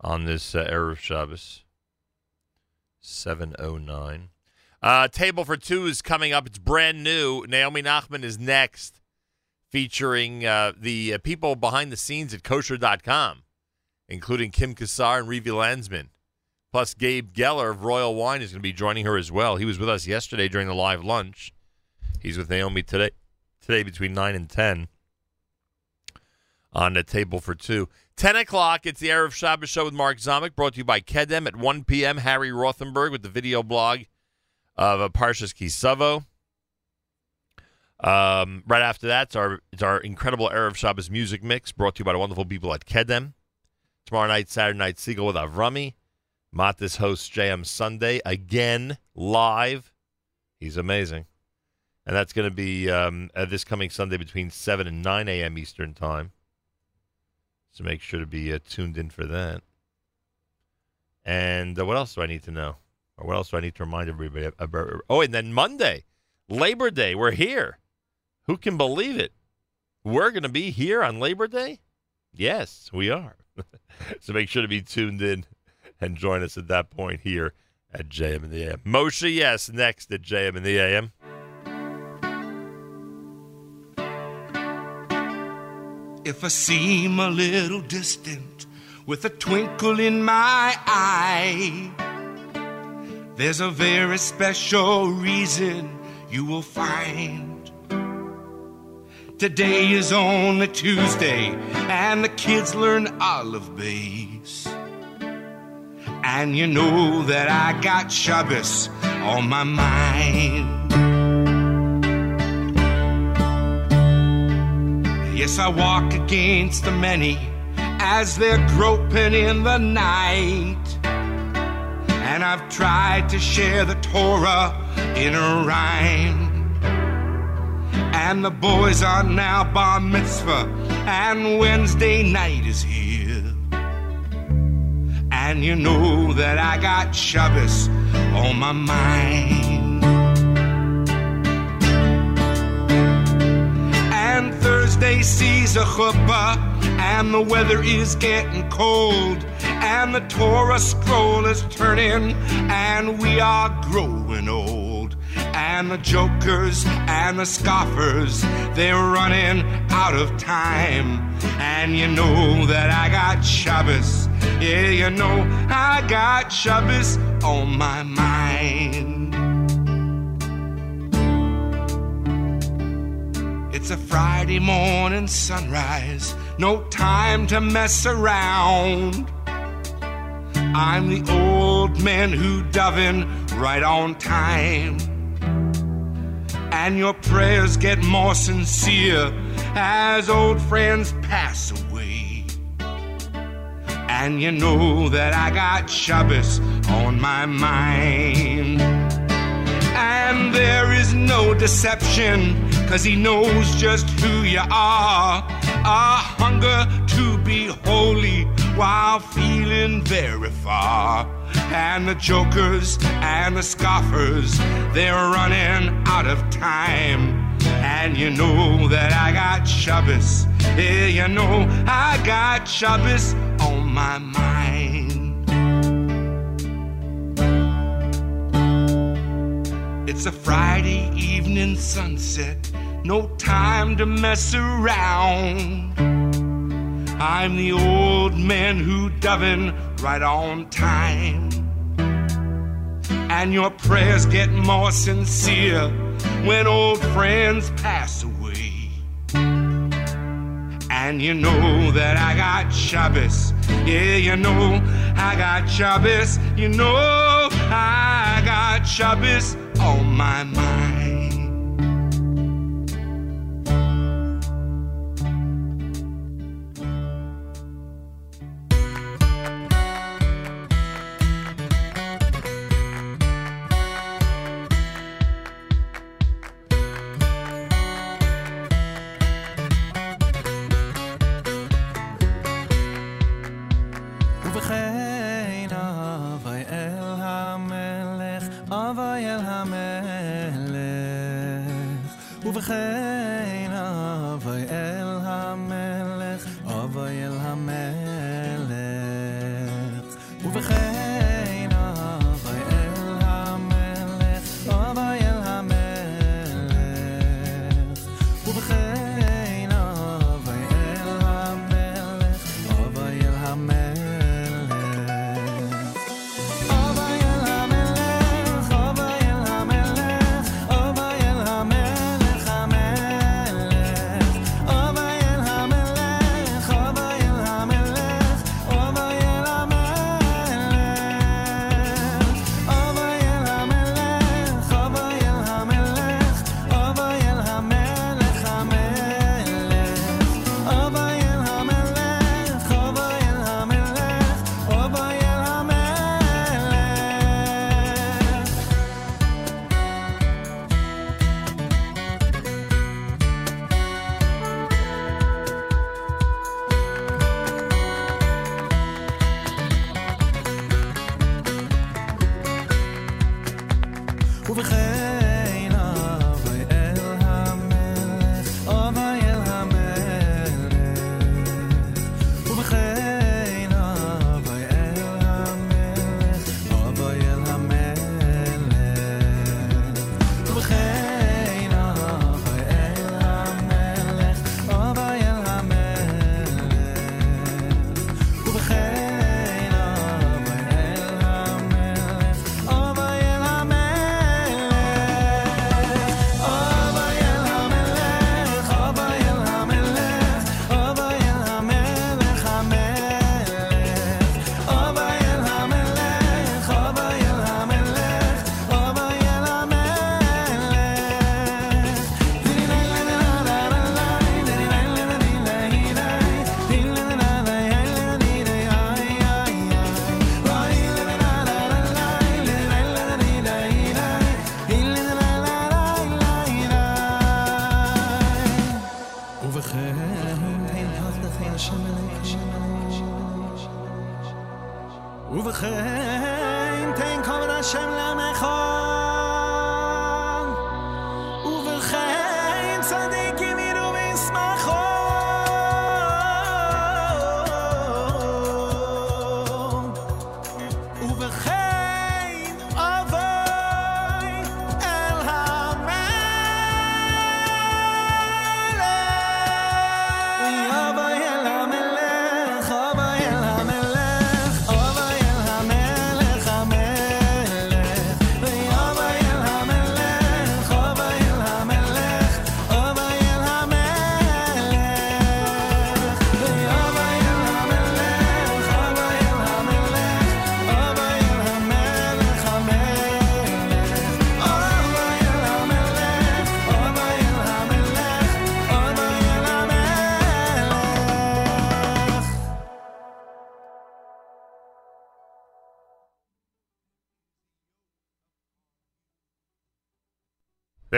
on this uh, Erev Shabbos. 709. Uh, table for two is coming up. It's brand new. Naomi Nachman is next featuring uh, the uh, people behind the scenes at kosher.com, including Kim Kassar and Revi Landsman. Plus, Gabe Geller of Royal Wine is going to be joining her as well. He was with us yesterday during the live lunch. He's with Naomi today, today between 9 and 10 on the table for two. 10 o'clock, it's the Erev Shabbos show with Mark Zamek, brought to you by Kedem at 1 p.m. Harry Rothenberg with the video blog of uh, Parshas Ki Savo. Um, right after that, it's our it's our incredible Erev Shabbos music mix brought to you by the wonderful people at Kedem. Tomorrow night, Saturday night, Siegel with Avrami. Matis hosts JM Sunday again live. He's amazing, and that's going to be um, uh, this coming Sunday between seven and nine a.m. Eastern time. So make sure to be uh, tuned in for that. And uh, what else do I need to know? Or what else do I need to remind everybody about? Oh, and then Monday, Labor Day, we're here. Who can believe it? We're going to be here on Labor Day? Yes, we are. so make sure to be tuned in and join us at that point here at JM in the AM. Moshe, yes, next at JM in the AM. If I seem a little distant with a twinkle in my eye, there's a very special reason you will find. Today is only Tuesday, and the kids learn olive base. And you know that I got Shabbos on my mind. Yes, I walk against the many as they're groping in the night. And I've tried to share the Torah in a rhyme. And the boys are now bar mitzvah, and Wednesday night is here. And you know that I got Shabbos on my mind. And Thursday sees a chuppah, and the weather is getting cold. And the Torah scroll is turning, and we are growing old. And the jokers and the scoffers, they're running out of time. And you know that I got Shabbos. Yeah, you know I got Shabbos on my mind. It's a Friday morning sunrise, no time to mess around. I'm the old man who dovin right on time. And your prayers get more sincere as old friends pass away. And you know that I got Shabbos on my mind. And there is no deception, cause he knows just who you are. A hunger to be holy while feeling very far. And the jokers and the scoffers, they're running out of time. And you know that I got Shabbos. Yeah, you know I got Shabbos on my mind. It's a Friday evening sunset, no time to mess around. I'm the old man who dovin right on time. And your prayers get more sincere when old friends pass away. And you know that I got Shabbos. Yeah, you know I got Shabbos. You know I got Shabbos on my mind.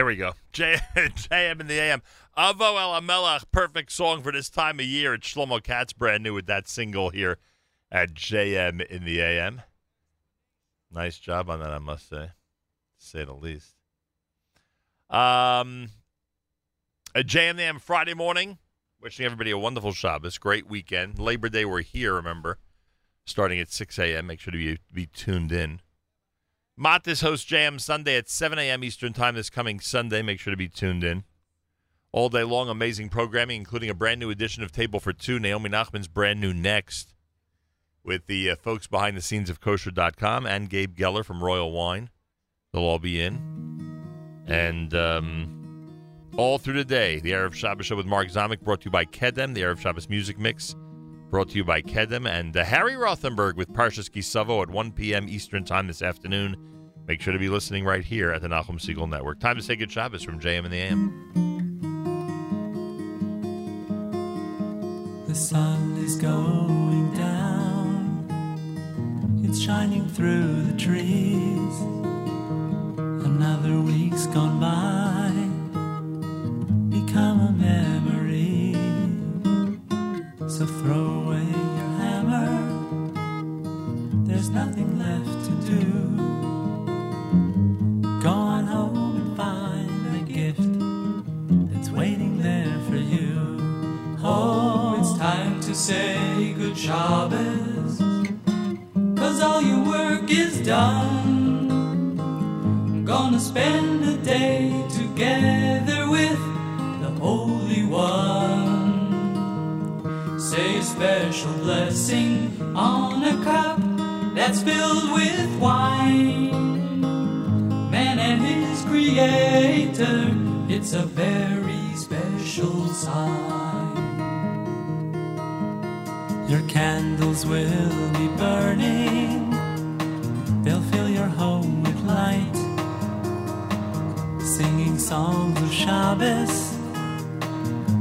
We go. JM in the AM. Avo El perfect song for this time of year. It's Shlomo Katz, brand new with that single here at JM in the AM. Nice job on that, I must say, to say the least. Um, JM the AM Friday morning. Wishing everybody a wonderful Shabbos, great weekend. Labor Day, we're here, remember, starting at 6 a.m. Make sure to be, be tuned in. Matis hosts Jam Sunday at 7 a.m. Eastern Time this coming Sunday. Make sure to be tuned in. All day long, amazing programming, including a brand new edition of Table for Two, Naomi Nachman's brand new Next, with the uh, folks behind the scenes of kosher.com and Gabe Geller from Royal Wine. They'll all be in. And um, all through the day, the Arab Shabbos Show with Mark Zamek brought to you by Kedem, the Arab Shabbos Music Mix brought to you by Kedem, and uh, Harry Rothenberg with Parshas Ki Savo at 1 p.m. Eastern Time this afternoon. Make sure to be listening right here at the Nachum Segal Network. Time to say good Shabbos from JM and the AM. The sun is going down. It's shining through the trees. Another week's gone by. Become a memory. So throw say good Shabbos. Cause all your work is done. I'm Gonna spend a day together with the Holy One. Say a special blessing on a cup that's filled with wine. Man and his creator, it's a very special sign. Your candles will be burning, they'll fill your home with light. Singing songs of Shabbos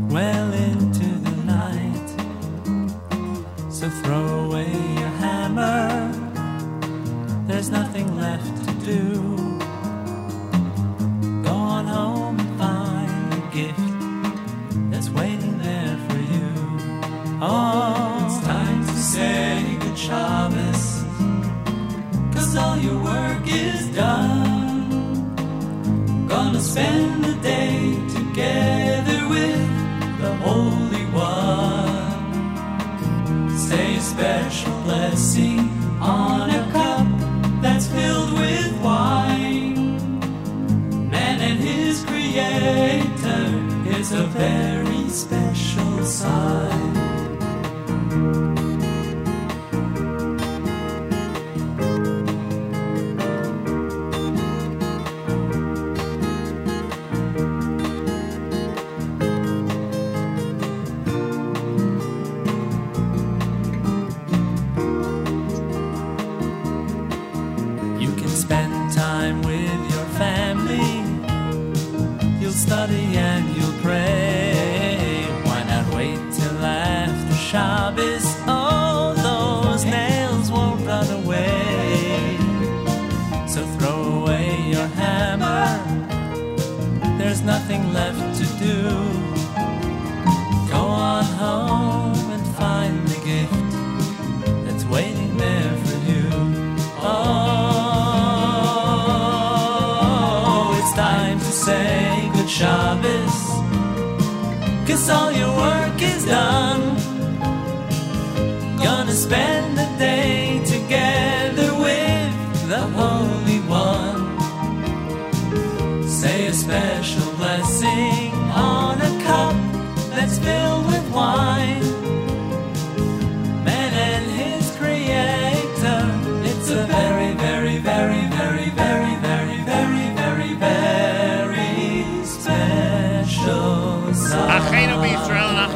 well into the night. So throw away your hammer, there's nothing left to do. Shabbos, cause all your work is done. Gonna spend the day together with the Holy One. Say a special blessing on a cup that's filled with wine. Man and his creator is a very special sign. Is done, gonna spend the day together with the Holy One. Say a special blessing on a cup that's filled with wine.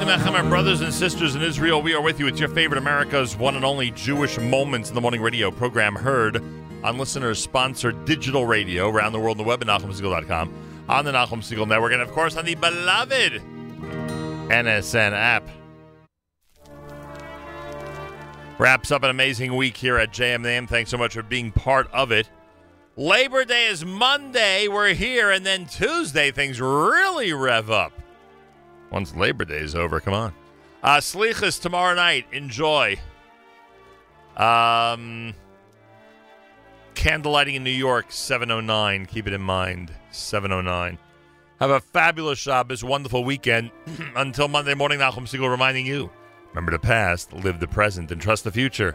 Achim our brothers and sisters in Israel, we are with you. It's your favorite America's one and only Jewish Moments in the Morning radio program heard on listeners-sponsored digital radio around the world on the web at NachumSegal.com, on the Nachum Segal Network, and of course on the beloved NSN app. Wraps up an amazing week here at JMNAM. Thanks so much for being part of it. Labor Day is Monday. We're here, and then Tuesday things really rev up. Once Labor Day is over, come on. Uh, Slichas tomorrow night. Enjoy. Um, candlelighting in New York, 709. Keep it in mind, 709. Have a fabulous Shabbos, wonderful weekend. Until Monday morning, Nachum Segal reminding you, remember the past, live the present, and trust the future.